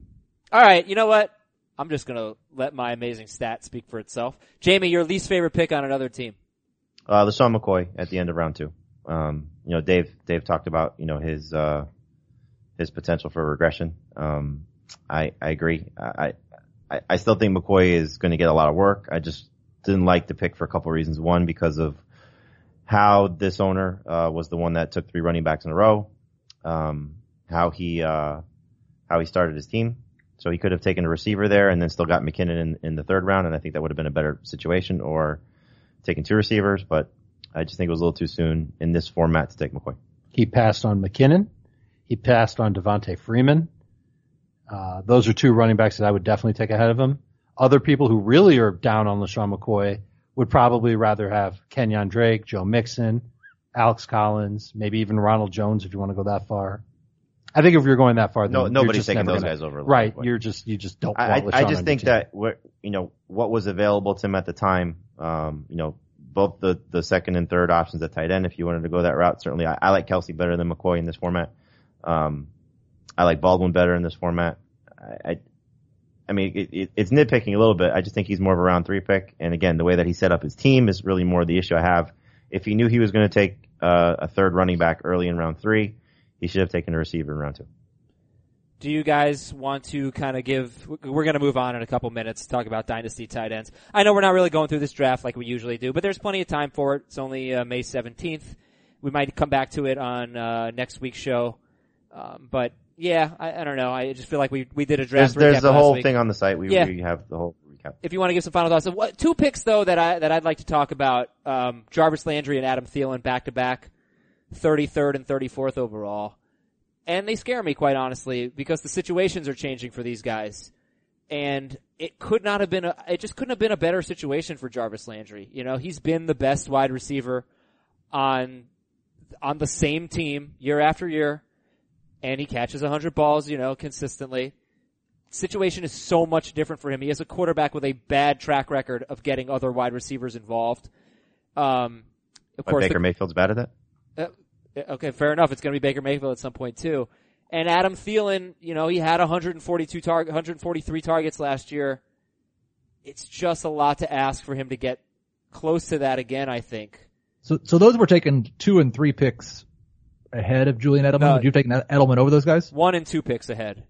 all right. You know what? I'm just gonna let my amazing stat speak for itself. Jamey, your least favorite pick on another team. Uh, LeSean McCoy at the end of round two. Um, you know, Dave, Dave talked about, you know, his, uh, his potential for regression. Um, I, I agree. I, I, I still think McCoy is going to get a lot of work. I just didn't like the pick for a couple of reasons. One, because of how this owner, uh, was the one that took three running backs in a row. Um, how he, uh, how he started his team. So he could have taken a receiver there and then still got McKinnon in, in the third round. And I think that would have been a better situation or taking two receivers, but I just think it was a little too soon in this format to take McCoy. He passed on McKinnon. He passed on Devonta Freeman. Uh, those are two running backs that I would definitely take ahead of him. Other people who really are down on LeSean McCoy would probably rather have Kenyon Drake, Joe Mixon, Alex Collins, maybe even Ronald Jones if you want to go that far. I think if you're going that far, then No, you're nobody's just taking those gonna- guys over. Right, you're just you just don't I, I, I just think that what you know what was available to him at the time. Um, you know, both the the second and third options at tight end. If you wanted to go that route, certainly I, I like Kelce better than McCoy in this format. Um, I like Baldwin better in this format. I, I, I mean, it, it, it's nitpicking a little bit. I just think he's more of a round three pick. And again, the way that he set up his team is really more the issue I have. If he knew he was going to take uh, a third running back early in round three, he should have taken a receiver in round two. Do you guys want to kind of give? We're going to move on in a couple minutes. To talk about dynasty tight ends. I know we're not really going through this draft like we usually do, but there's plenty of time for it. It's only uh, May 17th. We might come back to it on uh, next week's show. Um, but yeah, I, I don't know. I just feel like we we did a There's, draft. there's recap the whole week. thing on the site. We, Yeah. we have the whole recap. if you want to give some final thoughts. What, two picks though that I that I'd like to talk about: um, Jarvis Landry and Adam Thielen back to back, 33rd and 34th overall, and they scare me quite honestly because the situations are changing for these guys, and it could not have been a it just couldn't have been a better situation for Jarvis Landry. You know, he's been the best wide receiver on on the same team year after year, and he catches 100 balls, you know, consistently. Situation is so much different for him. He has a quarterback with a bad track record of getting other wide receivers involved. Um, of But course, Baker the- Mayfield's bad at that. uh, okay, fair enough. It's going to be Baker Mayfield at some point too. And Adam Thielen, you know, he had 142 target, 143 targets last year. It's just a lot to ask for him to get close to that again. I think. So, so those were taken two and three picks ahead of Julian Edelman. No. Would you have taken Edelman over those guys? One and two picks ahead.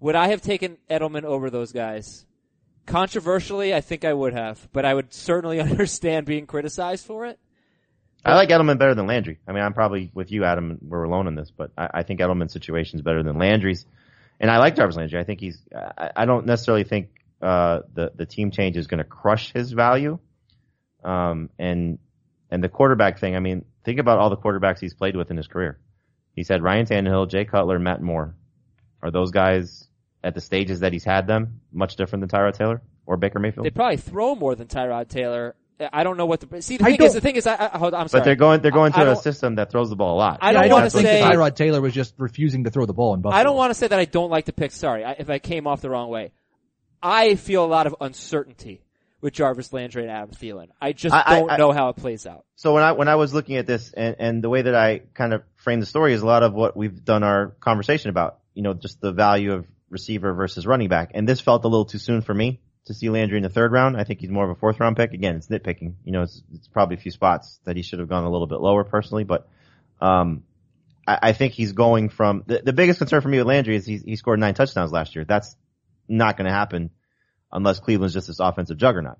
Would I have taken Edelman over those guys? Controversially, I think I would have, but I would certainly (laughs) understand being criticized for it. I like Edelman better than Landry. I mean, I'm probably with you, Adam. We're alone in this, but I, I think Edelman's situation is better than Landry's. And I like Jarvis Landry. I think he's. I, I don't necessarily think uh, the the team change is going to crush his value. Um, and and the quarterback thing. I mean, think about all the quarterbacks he's played with in his career. He said Ryan Tannehill, Jay Cutler, Matt Moore. Are those guys at the stages that he's had them much different than Tyrod Taylor or Baker Mayfield? They probably throw more than Tyrod Taylor. I don't know what the see. The I thing is, don't- the thing is, I, I, hold, I'm sorry. but they're going they're going I- I to a system that throws the ball a lot. I don't Yeah, wanna don't think say- that Tyrod Taylor was just refusing to throw the ball in Buffalo. I don't want to say that I don't like the pick. Sorry, I, if I came off the wrong way. I feel a lot of uncertainty with Jarvis Landry and Adam Thielen. I just I- don't I- know how it plays out. So when I when I was looking at this and, and the way that I kind of framed the story is a lot of what we've done our conversation about, you know, just the value of receiver versus running back. And this felt a little too soon for me to see Landry in the third round. I think he's more of a fourth round pick. Again, it's nitpicking. You know, it's it's probably a few spots that he should have gone a little bit lower personally, but um I, I think he's going from the, the biggest concern for me with Landry is he he scored nine touchdowns last year. That's not going to happen unless Cleveland's just this offensive juggernaut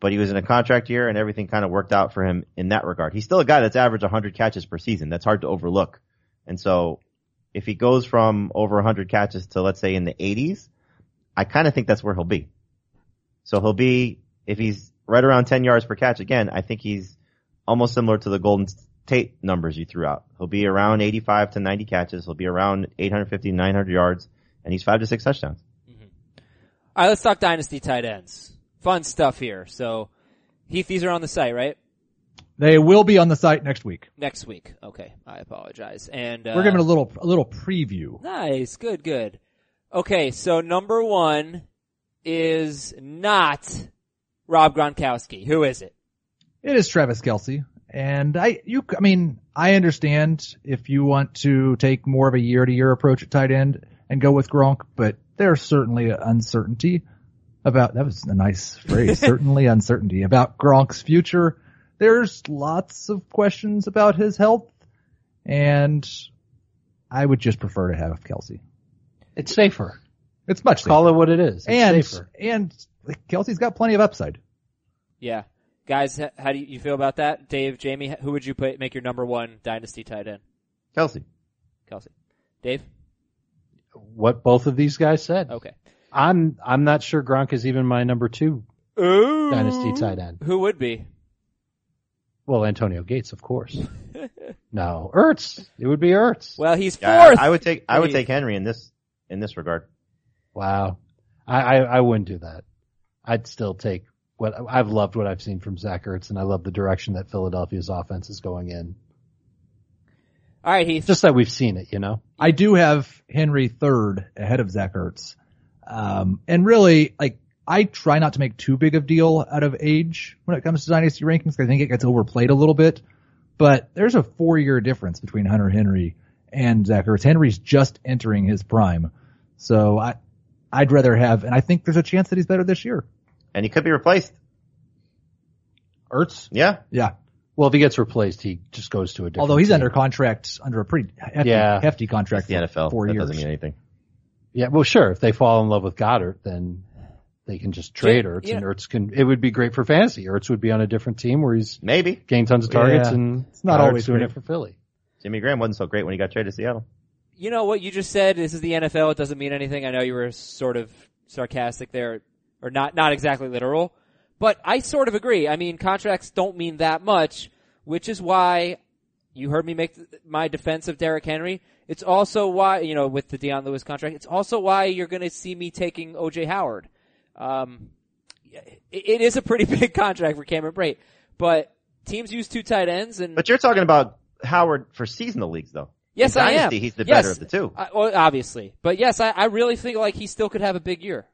but he was in a contract year and everything kind of worked out for him in that regard. He's still a guy that's averaged 100 catches per season. That's hard to overlook. And so if he goes from over 100 catches to let's say in the 80s, I kind of think that's where he'll be. So he'll be, if he's right around 10 yards per catch, again, I think he's almost similar to the Golden Tate numbers you threw out. He'll be around 85 to 90 catches. He'll be around 850, 900 yards and he's five to six touchdowns. All right, let's talk dynasty tight ends. Fun stuff here. So, Heath, these are on the site, right? They will be on the site next week. Next week. Okay, I apologize. And uh, We're giving a little a little preview. Nice, good, good. Okay, so number one is not Rob Gronkowski. Who is it? It is Travis Kelce. And I, you, I mean, I understand if you want to take more of a year to year approach at tight end and go with Gronk, but there's certainly uncertainty about, that was a nice phrase, (laughs) certainly uncertainty about Gronk's future. There's lots of questions about his health and I would just prefer to have Kelce. It's safer. It's much safer. Call it what it is. It's and, safer. and Kelce's got plenty of upside. Yeah. Guys, how do you, you feel about that? Dave, Jamey, who would you put, make your number one dynasty tight end? Kelce. Kelce. Dave? What both of these guys said. Okay. I'm I'm not sure Gronk is even my number two Ooh. dynasty tight end. Who would be? Well, Antonio Gates, of course. (laughs) no, Ertz. It would be Ertz. Well, he's Yeah, fourth. I, I would take, I would take Henry in this, in this regard. Wow. I, I, I wouldn't do that. I'd still take what I've loved what I've seen from Zach Ertz and I love the direction that Philadelphia's offense is going in. All right, Heath. Just that we've seen it, you know? I do have Henry third ahead of Zach Ertz. Um, and really, like, I try not to make too big of deal out of age when it comes to dynasty rankings. 'cause I think it gets overplayed a little bit. But there's a four year difference between Hunter Henry and Zach Ertz. Henry's just entering his prime. So I, I'd rather have, and I think there's a chance that he's better this year. And he could be replaced. Ertz? Yeah. Yeah. Well, if he gets replaced, he just goes to a different Although he's team. under contract, under a pretty hefty, Yeah. hefty contract The for NFL. four that years. doesn't mean anything. Yeah, well, sure. If they fall in love with Goedert, then they can just trade Yeah, Ertz, yeah. and Ertz can. It would be great for fantasy. Ertz would be on a different team where he's Maybe. gained tons of targets, Yeah. and It's not Goedert's always doing great. it for Philly. Jimmy Graham wasn't so great when he got traded to Seattle. You know what you just said? This is the NFL. It doesn't mean anything. I know you were sort of sarcastic there, or not, not exactly literal, but I sort of agree. I mean, contracts don't mean that much, which is why you heard me make th- my defense of Derrick Henry. It's also why, you know, with the Dion Lewis contract, it's also why you're going to see me taking OJ Howard. Um, it, is a pretty (laughs) big contract for Cameron Brate, but teams use two tight ends and But you're talking about Howard for seasonal leagues though. Yes, In I am. He's the Yes. better of the two. I, well, obviously, but yes, I, I really think like he still could have a big year.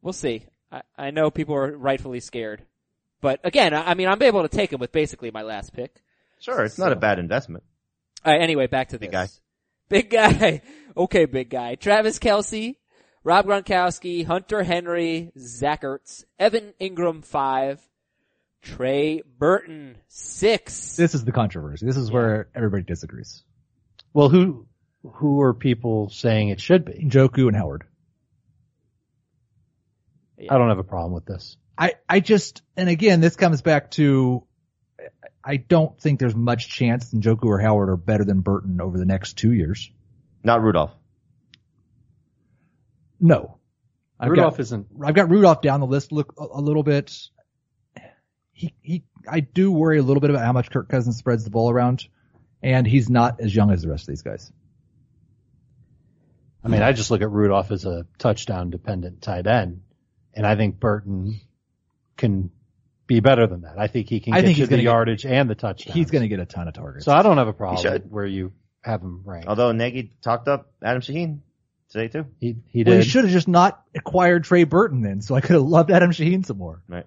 We'll see. I, I know people are rightfully scared, but again, I, I mean, I'm able to take him with basically my last pick. Sure, it's not a bad investment. All right, anyway, back to the this. guy. Big guy. (laughs) okay, big guy. Travis Kelce, Rob Gronkowski, Hunter Henry, Zach Ertz, Evan Engram five, Trey Burton six. This is the controversy. This is where everybody disagrees. Well, who who are people saying it should be? Njoku and Howard. I don't have a problem with this. I, I just, and again, this comes back to, I don't think there's much chance that Njoku or Howard are better than Burton over the next two years. Not Rudolph. No. I've Rudolph got, isn't. I've got Rudolph down the list look a, a little bit. He, he, I do worry a little bit about how much Kirk Cousins spreads the ball around and he's not as young as the rest of these guys. I mean, I just look at Rudolph as a touchdown dependent tight end, and I think Burton can be better than that. I think he can I think you he's the gonna get- yardage and the touchdown. He's going to get a ton of targets. So I don't have a problem where you have him ranked. Although Nagy talked up Adam Shaheen today too. he he did. well, he should have just not acquired Trey Burton then, so I could have loved Adam Shaheen some more. Right.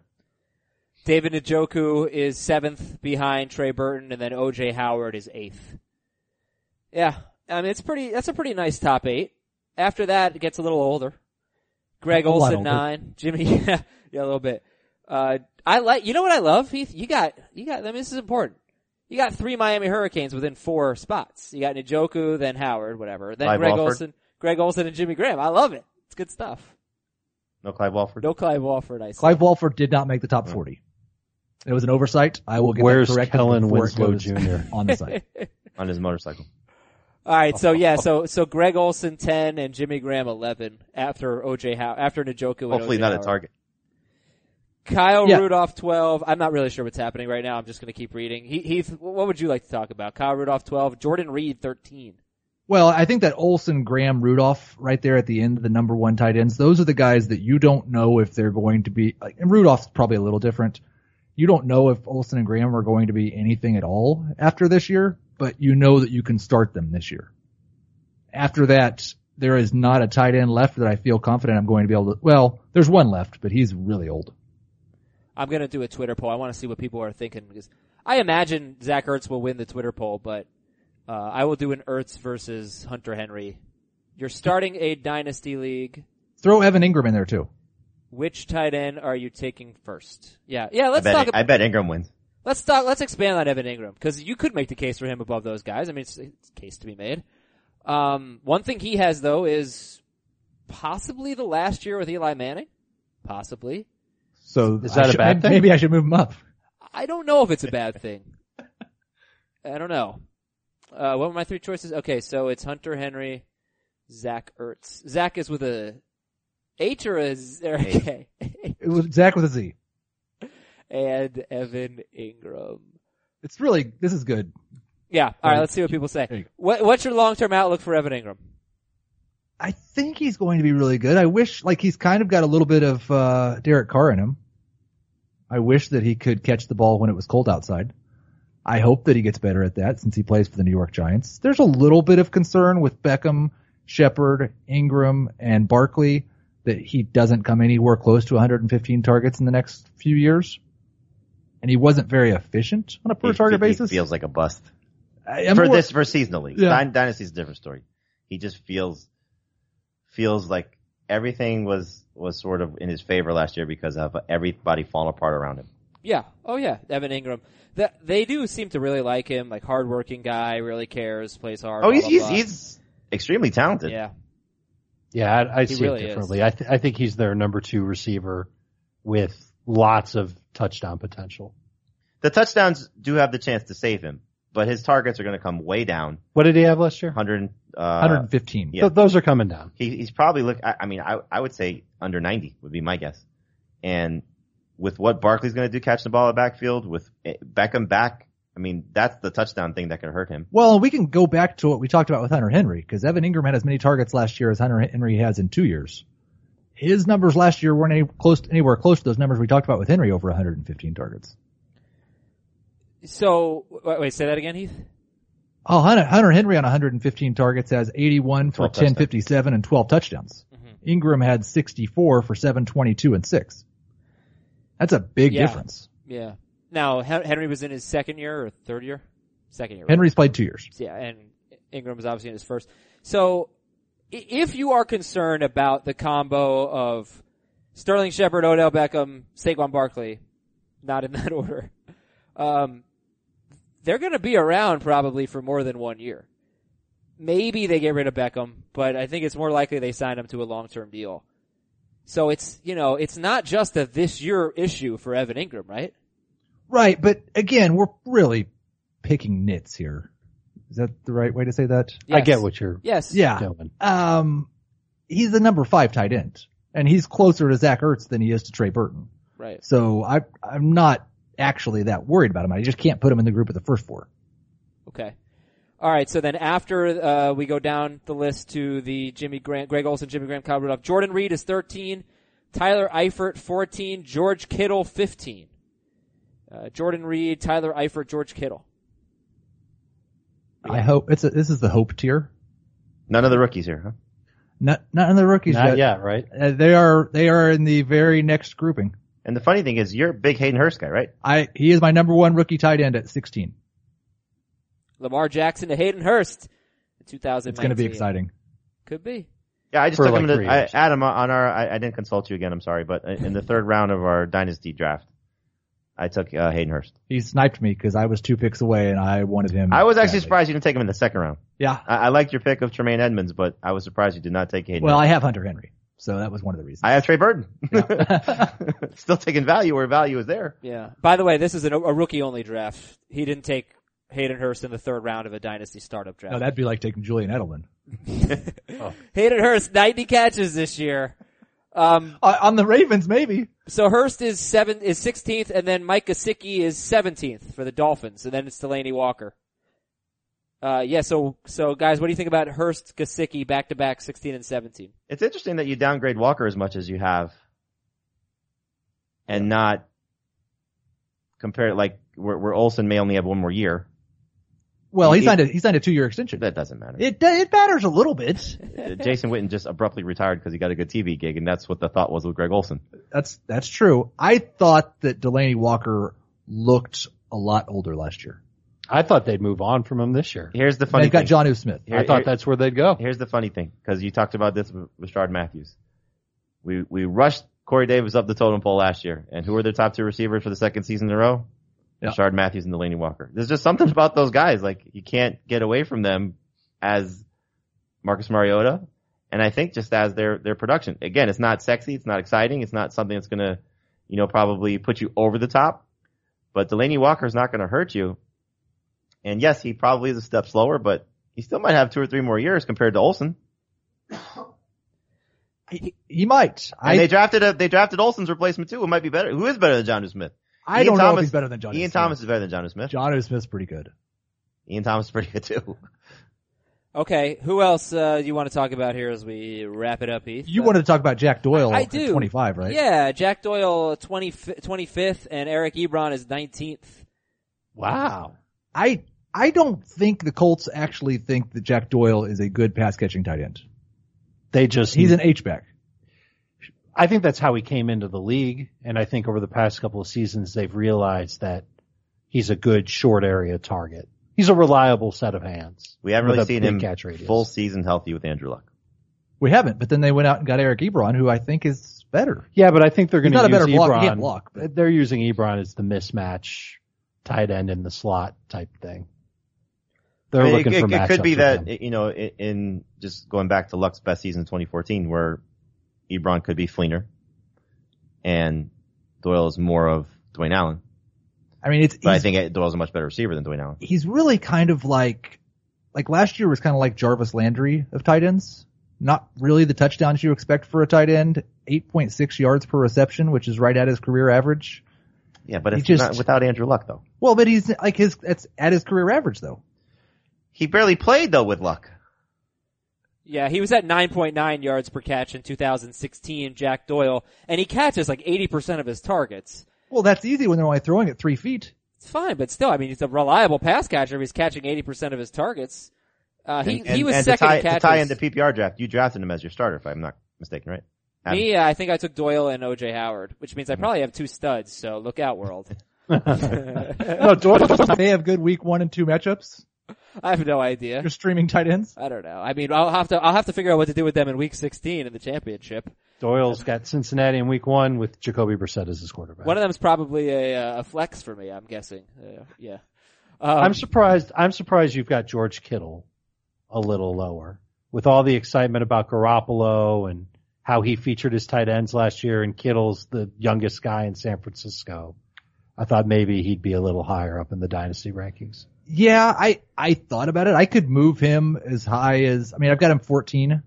David Njoku is seventh behind Trey Burton, and then OJ Howard is eighth. Yeah, I mean it's pretty. That's a pretty nice top eight. After that, it gets a little older. Greg A Olsen nine, (laughs) Jimmy (laughs) yeah, yeah a little bit. Uh, I like you know what I love Heath. You got you got. I mean this is important. You got three Miami Hurricanes within four spots. You got Njoku, then Howard, whatever. Then Clive Greg Walford. Olsen, Greg Olsen, and Jimmy Graham. I love it. It's good stuff. No Clive Walford. No Clive Walford. I see. Clive Walford did not make the top 40. It was an oversight. I will get Where's that corrected Kellen before Winslow Jr.? (laughs) on the site. on his motorcycle. All right, so yeah, (laughs) so so Greg Olsen ten and Jimmy Graham eleven after OJ How after Njoku. Hopefully OJ not a target. Kyle Yeah. Rudolph twelve. I'm not really sure what's happening right now. I'm just going to keep reading. He, Heath, what would you like to talk about? Kyle Rudolph twelve, Jordan Reed thirteen. Well, I think that Olsen, Graham, Rudolph right there at the end the number one tight ends, those are the guys that you don't know if they're going to be, like, and Rudolph's probably a little different. You don't know if Olsen and Graham are going to be anything at all after this year, but you know that you can start them this year. After that, there is not a tight end left that I feel confident I'm going to be able to, well, there's one left, but he's really old. I'm going to do a Twitter poll. I want to see what people are thinking because I imagine Zach Ertz will win the Twitter poll, but uh, I will do an Ertz versus Hunter Henry. You're starting a dynasty league. Throw Evan Engram in there too. Which tight end are you taking first? Yeah, yeah. Let's bet, talk. I bet Engram wins. Let's talk. Let's expand on Evan Engram because you could make the case for him above those guys. I mean, it's, it's a case to be made. Um, one thing he has though is possibly the last year with Eli Manning. Possibly. So Is that a should- bad maybe, thing? Maybe I should move him up. I don't know if it's a bad thing. I don't know. Uh, what were my three choices? Okay, so it's Hunter Henry, Zach Ertz. Zach is with a H or a Z? or a K? It was Zach with a Z. and Evan Engram. It's really, this is good. Yeah. All right. Let's see what people say. What, what's your long-term outlook for Evan Engram? I think he's going to be really good. I wish, like, he's kind of got a little bit of, uh, Derek Carr in him. I wish that he could catch the ball when it was cold outside. I hope that he gets better at that since he plays for the New York Giants. There's a little bit of concern with Beckham, Shepard, Engram, and Barkley that he doesn't come anywhere close to 115 targets in the next few years. And he wasn't very efficient on a per He- target he, he basis. feels like a bust. I- for more- this for seasonal league. Yeah. Dyn- Dynasty's a different story. He just feels feels like everything was was sort of in his favor last year because of everybody falling apart around him. Yeah. Oh yeah. Evan Engram. That they do seem to really like him. Like hardworking guy, really cares, plays hard. Oh, blah, he's blah, he's, blah. he's extremely talented. yeah. Yeah, I, I see really it is. differently. I, th- I think he's their number two receiver with lots of touchdown potential. The touchdowns do have the chance to save him, but his targets are going to come way down. What did he have last year? 100. Uh, 115. Yeah. Th- those are coming down. he, he's probably look. I, I mean, I I would say under 90 would be my guess. And with what Barkley's going to do, catching the ball at backfield with eh, Beckham back, I mean, that's the touchdown thing that could hurt him. Well, we can go back to what we talked about with Hunter Henry because Evan Engram had as many targets last year as Hunter Henry has in two years. His numbers last year weren't any close anywhere close to those numbers we talked about with Henry over 115 targets. So wait, wait, say that again, Heath. Oh, Hunter, Hunter Henry on 115 targets has 81 for 12 touchdowns. 1057 and 12 touchdowns. Mm-hmm. Engram had 64 for 722 and 6. That's a big Yeah. difference. Yeah. Now Henry was in his second year or third year? Second year. right? Henry's played two years. Yeah, and Engram was obviously in his first. So, i- if you are concerned about the combo of Sterling Shepard, Odell Beckham, Saquon Barkley, not in (laughs) that order, um, they're going to be around probably for more than one year. Maybe they get rid of Beckham, but I think it's more likely they sign him to a long-term deal. So it's, you know, it's not just a this year issue for Evan Engram, right? Right, but again, we're really picking nits here. Is that the right way to say that? I get what you're Yes. Yeah. doing. Um, he's the number five tight end, and he's closer to Zach Ertz than he is to Trey Burton. Right. So I, I'm not actually that worried about him. I just can't put him in the group of the first four. Okay. All right. So then after uh, we go down the list to the Jimmy Grant, Greg Olsen, Jimmy Graham, Kyle Rudolph, Jordan Reed is 13, Tyler Eifert 14, George Kittle 15. Uh, Jordan Reed, Tyler Eifert, George Kittle. I hope it's a, this is the hope tier. None of the rookies here, huh? Not not in the rookies Not yet. yet, right? Uh, they are they are in the very next grouping. And the funny thing is, you're a big Hayden Hurst guy, right? I he is my number one rookie tight end at 16. Lamar Jackson to Hayden Hurst in 2019. It's going to be exciting. Could be. Yeah, I just For took like him in three the, I. Adam on our. I, I didn't consult you again. I'm sorry, but in the third round of our dynasty draft, I took uh, Hayden Hurst. He sniped me because I was two picks away and I wanted him. I was actually badly. surprised you didn't take him in the second round. Yeah. I, I liked your pick of Tremaine Edmunds, but I was surprised you did not take Hayden. Well, I have Hunter Henry, so that was one of the reasons. I have Trey Burton. (laughs) (laughs) Still taking value where value is there. Yeah. By the way, this is an, a rookie only draft. He didn't take Hayden Hurst in the third round of a dynasty startup draft. no, that'd be like taking Julian Edelman. (laughs) Hayden Hurst, 90 catches this year. Um, Uh, on the Ravens, maybe. So Hurst is seven is sixteenth, and then Mike Gesicki is seventeenth for the Dolphins, and then it's Delanie Walker. Uh, yeah. So so guys, what do you think about Hurst Gesicki back to back, sixteen and seventeen? It's interesting that you downgrade Walker as much as you have, and not compare it like where, where Olsen may only have one more year. Well, he He- signed a he signed a two year extension. That doesn't matter. It it matters a little bit. (laughs) Jason Witten just abruptly retired because he got a good TV gig, and that's what the thought was with Greg Olsen. That's that's true. I thought that Delanie Walker looked a lot older last year. I thought they'd move on from him this year. Here's the And funny They've got thing. Jonnu Smith. Here- I thought here- that's where they'd go. Here's the funny thing, because you talked about this with Rishard Matthews. We we rushed Corey Davis up the totem pole last year, and who were their top two receivers for the second season in a row? Yeah. Matthews and Delanie Walker. There's just something about those guys, like you can't get away from them as Marcus Mariota, and I think just as their their production. Again, it's not sexy, it's not exciting, it's not something that's gonna, you know, probably put you over the top. But Delanie Walker is not gonna hurt you. And yes, he probably is a step slower, but he still might have two or three more years compared to Olsen. He, he might. And I they drafted a, they drafted Olsen's replacement too. Who might be better? Who is better than John Smith? I Ian don't know Thomas- if he's better than John. Ian Smith. Thomas is better than John Smith. Jonnu Smith's pretty good. Ian Thomas is pretty good too. Okay, who else uh, do you want to talk about here as we wrap it up, Heath? You Uh, wanted to talk about Jack Doyle I at do. 25, right? Yeah, Jack Doyle 20, 25th, and Eric Ebron is nineteenth. Wow. I I don't think the Colts actually think that Jack Doyle is a good pass catching tight end. They just He's an H back. I think that's how he came into the league, and I think over the past couple of seasons they've realized that he's a good short area target. He's a reliable set of hands. We haven't really seen him catch radius. full season healthy with Andrew Luck. We haven't, but then they went out and got Eric Ebron, who I think is better. Yeah, but I think they're going to not a use better block. Ebron. can't block, but- They're using Ebron as the mismatch tight end in the slot type thing. They're I mean, looking it, for it, it could be that him. you know in, in just going back to Luck's best season in 2014, where Ebron could be Fleener, and Doyle is more of Dwayne Allen. I mean, it's But I think Doyle's a much better receiver than Dwayne Allen. he's really kind of like like last year was kind of like Jarvis Landry of tight ends. Not really the touchdowns you expect for a tight end. 8.6 yards per reception, which is right at his career average. Yeah, but He it's just- not without Andrew Luck though. Well, but he's like his, it's at his career average though. He barely played though with Luck. Yeah, he was at 9.9 yards per catch in 2016, Jack Doyle, and he catches like 80% of his targets. Well, that's easy when they're only throwing it three feet. It's fine, but still, I mean, he's a reliable pass catcher. He's catching 80% of his targets. Uh, he, and, he was and second to tie, in catches. to tie in the PPR draft, you drafted him as your starter, if I'm not mistaken, right? Adam. Me, uh, I think I took Doyle and OJ Howard, which means I probably have two studs, so look out world. (laughs) (laughs) No, Doyle, they have good week one and two matchups. (laughs) I have no idea. You're streaming tight ends. I don't know. I mean, I'll have to, I'll have to figure out what to do with them in week 16 in the championship. Doyle's got Cincinnati in week one with Jacoby Brissett as his quarterback. One of them's probably a, uh, a flex for me, I'm guessing. Uh, yeah. Um, I'm surprised. I'm surprised you've got George Kittle a little lower with all the excitement about Garoppolo and how he featured his tight ends last year and Kittle's the youngest guy in San Francisco. I thought maybe he'd be a little higher up in the dynasty rankings. Yeah, I, I thought about it. I could move him as high as, I mean, I've got him 14.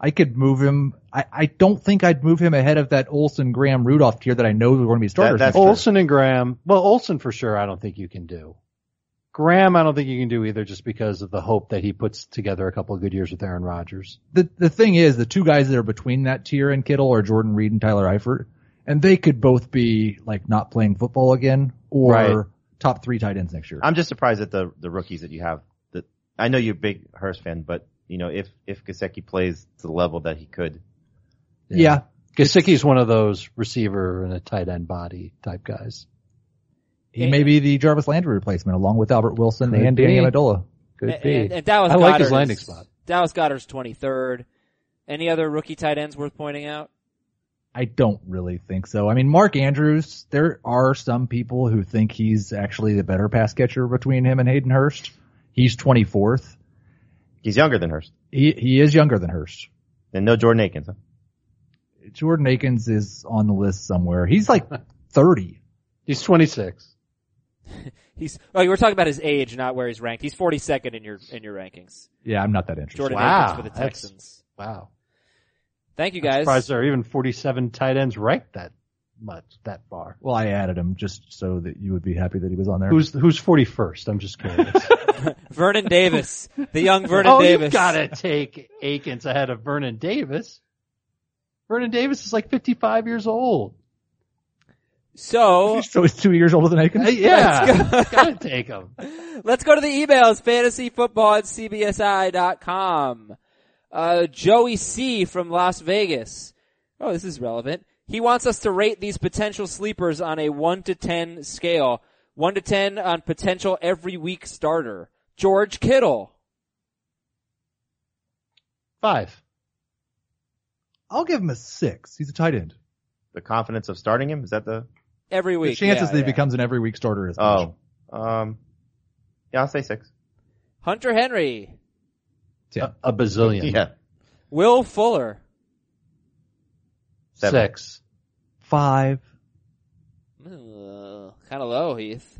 I could move him. I, I don't think I'd move him ahead of that Olsen, Graham, Rudolph tier that I know are going to be starters. that's- Olsen and Graham. Well, Olsen for sure. I don't think you can do. Graham, I don't think you can do either, just because of the hope that he puts together a couple of good years with Aaron Rodgers. the the thing is, the two guys that are between that tier and Kittle are Jordan Reed and Tyler Eifert, and they could both be like not playing football again or Right. Top three tight ends next year. I'm just surprised at the the rookies that you have. That I know you're a big Hurst fan, but you know if if Gesicki plays to the level that he could, yeah, Gesicki's one of those receiver and a tight end body type guys. he may be the Jarvis Landry replacement along with Albert Wilson Could and be. Danny Amendola. Could and, be. and, and Dallas I like his landing is- spot. Dallas Goedert's 23rd. Any other rookie tight ends worth pointing out? I don't really think so. I mean, Mark Andrews, there are some people who think he's actually the better pass catcher between him and Hayden Hurst. He's 24th. he's younger than Hurst, He, he is younger than Hurst. and no Jordan Akins. Huh? Jordan Akins is on the list somewhere. He's like (laughs) 30. He's 26. (laughs) He's, oh, you were talking about his age, not where he's ranked. He's 42nd in your, in your rankings. Yeah, I'm not that interested. Jordan Wow, Akins for the Texans. Wow. Thank you I'm guys. surprised there are even 47 tight ends ranked that much, that far. Well, I added him just so that you would be happy that he was on there. Who's, who's 41st? I'm just curious. (laughs) Vernon Davis, the young (laughs) Vernon oh, Davis. you gotta take Akins ahead of Vernon Davis. Vernon Davis is like 55 years old. So, (laughs) so he's two years older than Akins? Uh, yeah. Let's gotta take him. Let's go to the emails. Fantasyfootball at cbsi.com. Uh, Joey C from Las Vegas. Oh, this is relevant. He wants us to rate these potential sleepers on a 1 to 10 scale. 1 to 10 on potential every week starter. George Kittle. Five. I'll give him a six. He's a tight end. The confidence of starting him is that the Every week. The chances yeah, that he yeah. becomes an every week starter is much. oh um yeah I'll say six. Hunter Henry. Yeah. A, a bazillion. Yeah, Will Fuller. Seven. Six. five. Uh, kind of low, Heath.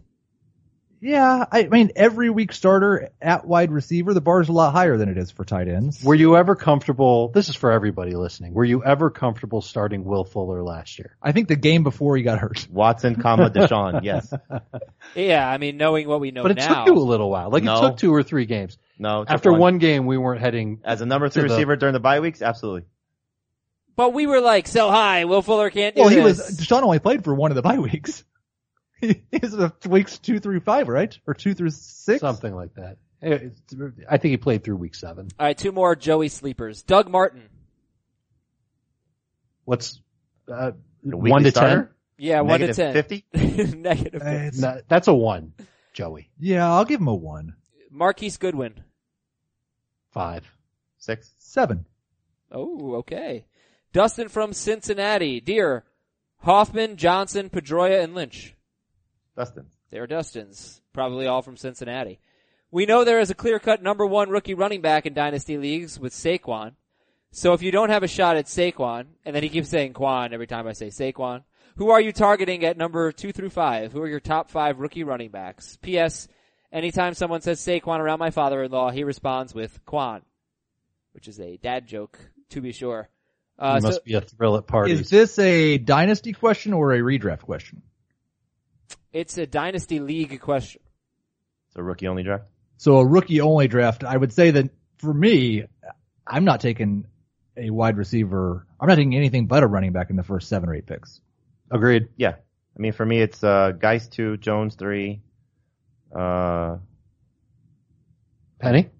Yeah, I mean every week starter at wide receiver, the bar is a lot higher than it is for tight ends. Were you ever comfortable? This is for everybody listening. Were you ever comfortable starting Will Fuller last year? I think the game before he got hurt. Watson, comma Deshaun. Yes, (laughs) Yeah, I mean, knowing what we know but it now. took you a little while. Like No. it took two or three games. no. it took After one. game, we weren't heading. as a number three to the- receiver during the bye weeks, absolutely. but we were like, sell high. Will Fuller can't do Well, he this. was Deshaun only played for one of the bye weeks. He was the weeks two through five, right? Or two through six? Something like that. I think he played through week seven. All right, two more Joey sleepers. Doug Martin. What's uh, one weekly to ten? Yeah, one to Negative ten. 50? (laughs) Negative. Uh, No, that's a one, Joey. Yeah, I'll give him a one. Marquise Goodwin. Five. Six. Seven. Oh, okay. Dustin from Cincinnati. Dear Hoffman, Johnson, Pedroia, and Lynch. Dustin. They're Dustin's. Probably all from Cincinnati. We know there is a clear-cut number one rookie running back in dynasty leagues with Saquon. So if you don't have a shot at Saquon, and then he keeps saying Quan every time I say Saquon, who are you targeting at number two through five? Who are your top five rookie running backs? P.S. Anytime someone says Saquon around my father-in-law, he responds with Quan, which is a dad joke, to be sure. Uh, There so- must be a thrill at parties. Is this a dynasty question or a redraft question? It's a dynasty league question. It's a rookie only draft. So a rookie only draft, I would say that for me, I'm not taking a wide receiver. I'm not taking anything but a running back in the first seven or eight picks. Agreed. Yeah. I mean, for me, it's uh, Guice two, Jones three. Uh, Penny?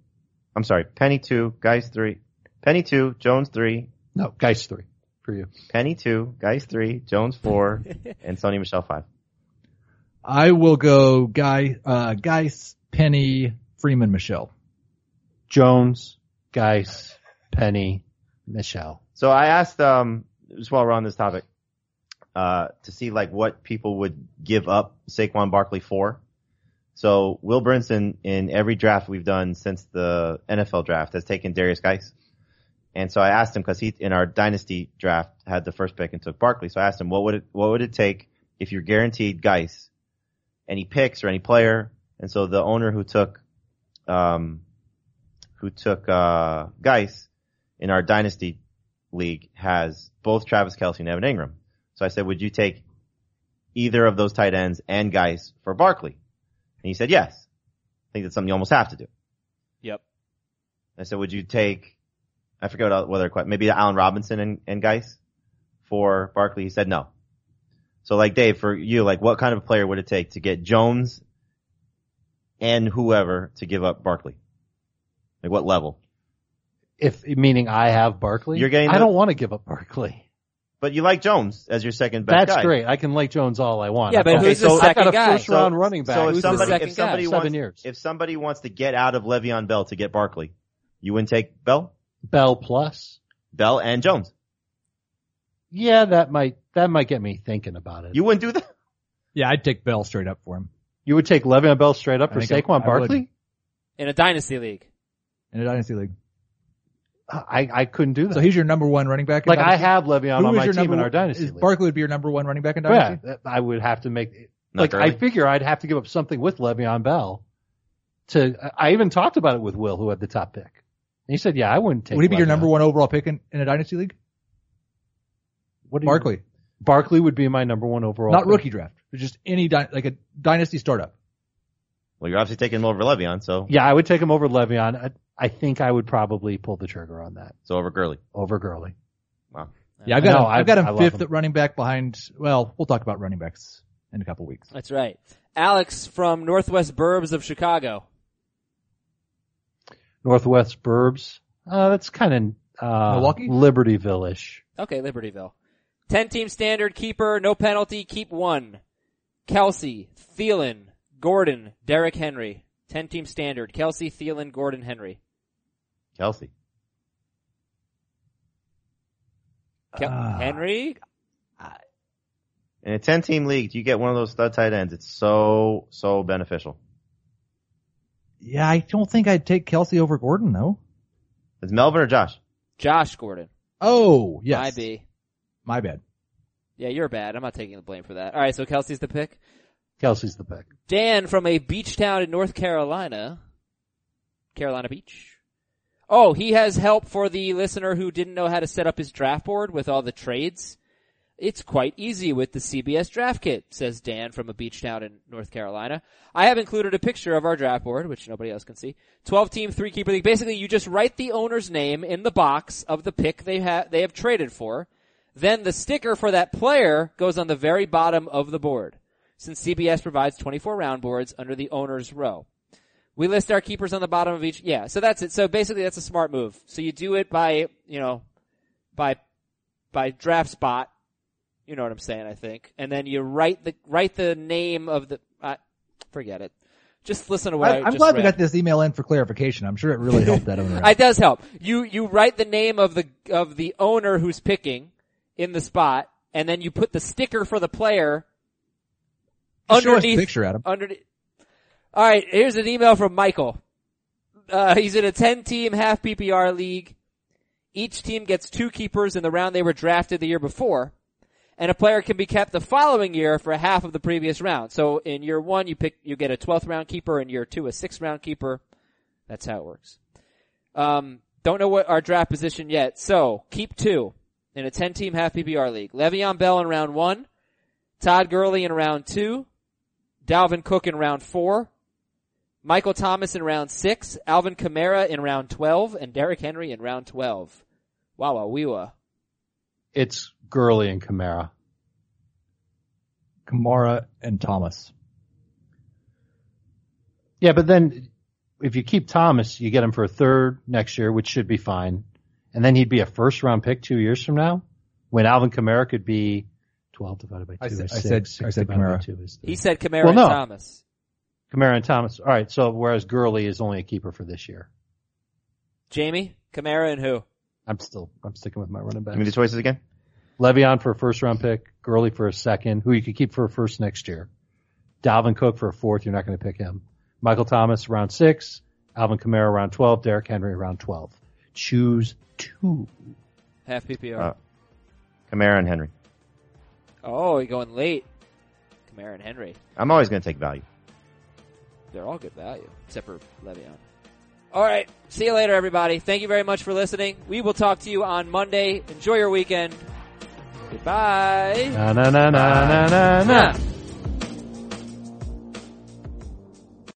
I'm sorry, Penny two, Guice three, Penny two, Jones three, No, Guice three for you. Penny two, Guice three, Jones four, (laughs) and Sony Michel five. I will go Guy, uh, Guice, Penny, Freeman, Michel. Jones, Guice, Penny, Michel. So I asked, um, just while we're on this topic, uh, to see like what people would give up Saquon Barkley for. So Will Brinson in every draft we've done since the NFL draft has taken Derrius Guice. And so I asked him because he in our dynasty draft had the first pick and took Barkley. So I asked him what would it what would it take if you're guaranteed Guice, any picks or any player. And so the owner who took um who took uh Guice in our dynasty league has both Travis Kelce and Evan Engram. So I said, would you take either of those tight ends and Guice for Barkley? And he said yes. I think that's something you almost have to do. Yep. I said, would you take, I forget whether maybe Allen Robinson and, and Guice for Barkley? He said no. So like Dave, for you, like what kind of player would it take to get Jones and whoever to give up Barkley? Like what level? If meaning I have Barkley, You're getting I the- don't want to give up Barkley. But you like Jones as your second best That's guy. great. I can like Jones all I want. Yeah, but I've who's got- the I've got second a guy? first round running back. So if Who's the somebody, second if somebody guy? wants, Seven years. if somebody wants to get out of Le'Veon Bell to get Barkley, you wouldn't take Bell, Bell plus. Bell and Jones. Yeah, that might that might get me thinking about it. You wouldn't do that. Yeah, I'd take Bell straight up for him You would take Le'Veon Bell straight up I for think I- Saquon I would. Barkley? In a dynasty league. in a dynasty league. Uh, I I couldn't do that. So he's your number one running back. In like I dynasty? have Le'Veon Who on is my your team number in our one- dynasty is league. Barkley would be your number one running back in yeah, dynasty. that- I would have to make Not like I figure I'd have to give up something with Le'Veon Bell. To I even talked about it with Will, who had the top pick. And he said, "Yeah, I wouldn't take." Would he be your Le'Veon. number one overall pick in, in a dynasty league? What do you- Barkley, Barkley would be my number one overall. not pick. rookie draft. Just any dy- like a dynasty startup. Well, you're obviously taking him over Le'Veon, so Yeah, I would take him over Le'Veon. I, I think I would probably pull the trigger on that so over Gurley. over Gurley. Wow. Yeah, I've got No, him, I- I've got him I love fifth him. at running back behind. Well, we'll talk about running backs in a couple weeks. That's right. Alex from Northwest Burbs of Chicago. Northwest Burbs. Uh, that's kind of uh, Milwaukee? Libertyville-ish. Okay, Libertyville. Ten team standard keeper, no penalty, keep one. Kelce, Thielen, Gordon, Derrick Henry. Ten team standard. Kelce, Thielen, Gordon, Henry. Kelce. Kel- Ah. Henry? In a 10 team league, you get one of those stud tight ends. It's so, so beneficial. Yeah, I don't think I'd take Kelce over Gordon though. It's Melvin or Josh? Josh Gordon. Oh, yes. My B. My bad. Yeah, you're bad. I'm not taking the blame for that. Alright, so Kelce's the pick. Kelce's the pick. Dan from a beach town in North Carolina. Carolina Beach. Oh, he has help for the listener who didn't know how to set up his draft board with all the trades. It's quite easy with the CBS draft kit, says Dan from a beach town in North Carolina. I have included a picture of our draft board, which nobody else can see. 12 team, 3 keeper league. Basically, you just write the owner's name in the box of the pick they have, they have traded for. Then the sticker for that player goes on the very bottom of the board since CBS provides 24 round boards under the owner's row. We list our keepers on the bottom of each, yeah, so that's it. So basically that's a smart move. So you do it by, you know, by, by draft spot. You know what I'm saying, I think. And then you write the, write the name of the, uh, forget it. Just listen to what I, I, I'm just glad we got this email in for clarification. I'm sure it really helped that owner. (laughs) It does help. You you write the name of the of the owner who's picking in the spot, and then you put the sticker for the player Just show us a underneath. picture, Adam. Underneath. All right, here's an email from Michael. Uh, he's in a 10-team half PPR league. Each team gets two keepers in the round they were drafted the year before, and a player can be kept the following year for half of the previous round. So in year one, you pick you get a 12th round keeper. In year two, a sixth round keeper. That's how it works. Um, don't know what our draft position yet. So keep two in a 10 team half PPR league. Le'Veon Bell in round one, Todd Gurley in round two, Dalvin Cook in round four, Michael Thomas in round six, Alvin Kamara in round 12, and Derrick Henry in round 12. Wow, wow, wee. It's Gurley and Kamara. Kamara and Thomas. Yeah, but then if you keep Thomas, you get him for a third next year, which should be fine. And then he'd be a first round pick two years from now when Alvin Kamara could be 12 divided by 2 I said- is I six. said- Six I said Kamara. two is. He said Kamara Well, and no. Thomas. Kamara and Thomas. All right. So whereas Gurley is only a keeper for this year. Jamey, Kamara, and who? I'm still, I'm sticking with my running back. Give me the choices again. Le'Veon for a first round pick, Gurley for a second, who you could keep for a first next year. Dalvin Cook for a fourth, you're not going to pick him. Michael Thomas round six, Alvin Kamara round 12, Derrick Henry round 12. Choose two. Half PPR. Uh, Kamara and Henry. oh, you're going late. Kamara and Henry. I'm always going to take value. They're all good value, except for Le'Veon. All right. See you later, everybody. Thank you very much for listening. We will talk to you on Monday. Enjoy your weekend. Goodbye. Na na na na na na na. Nah.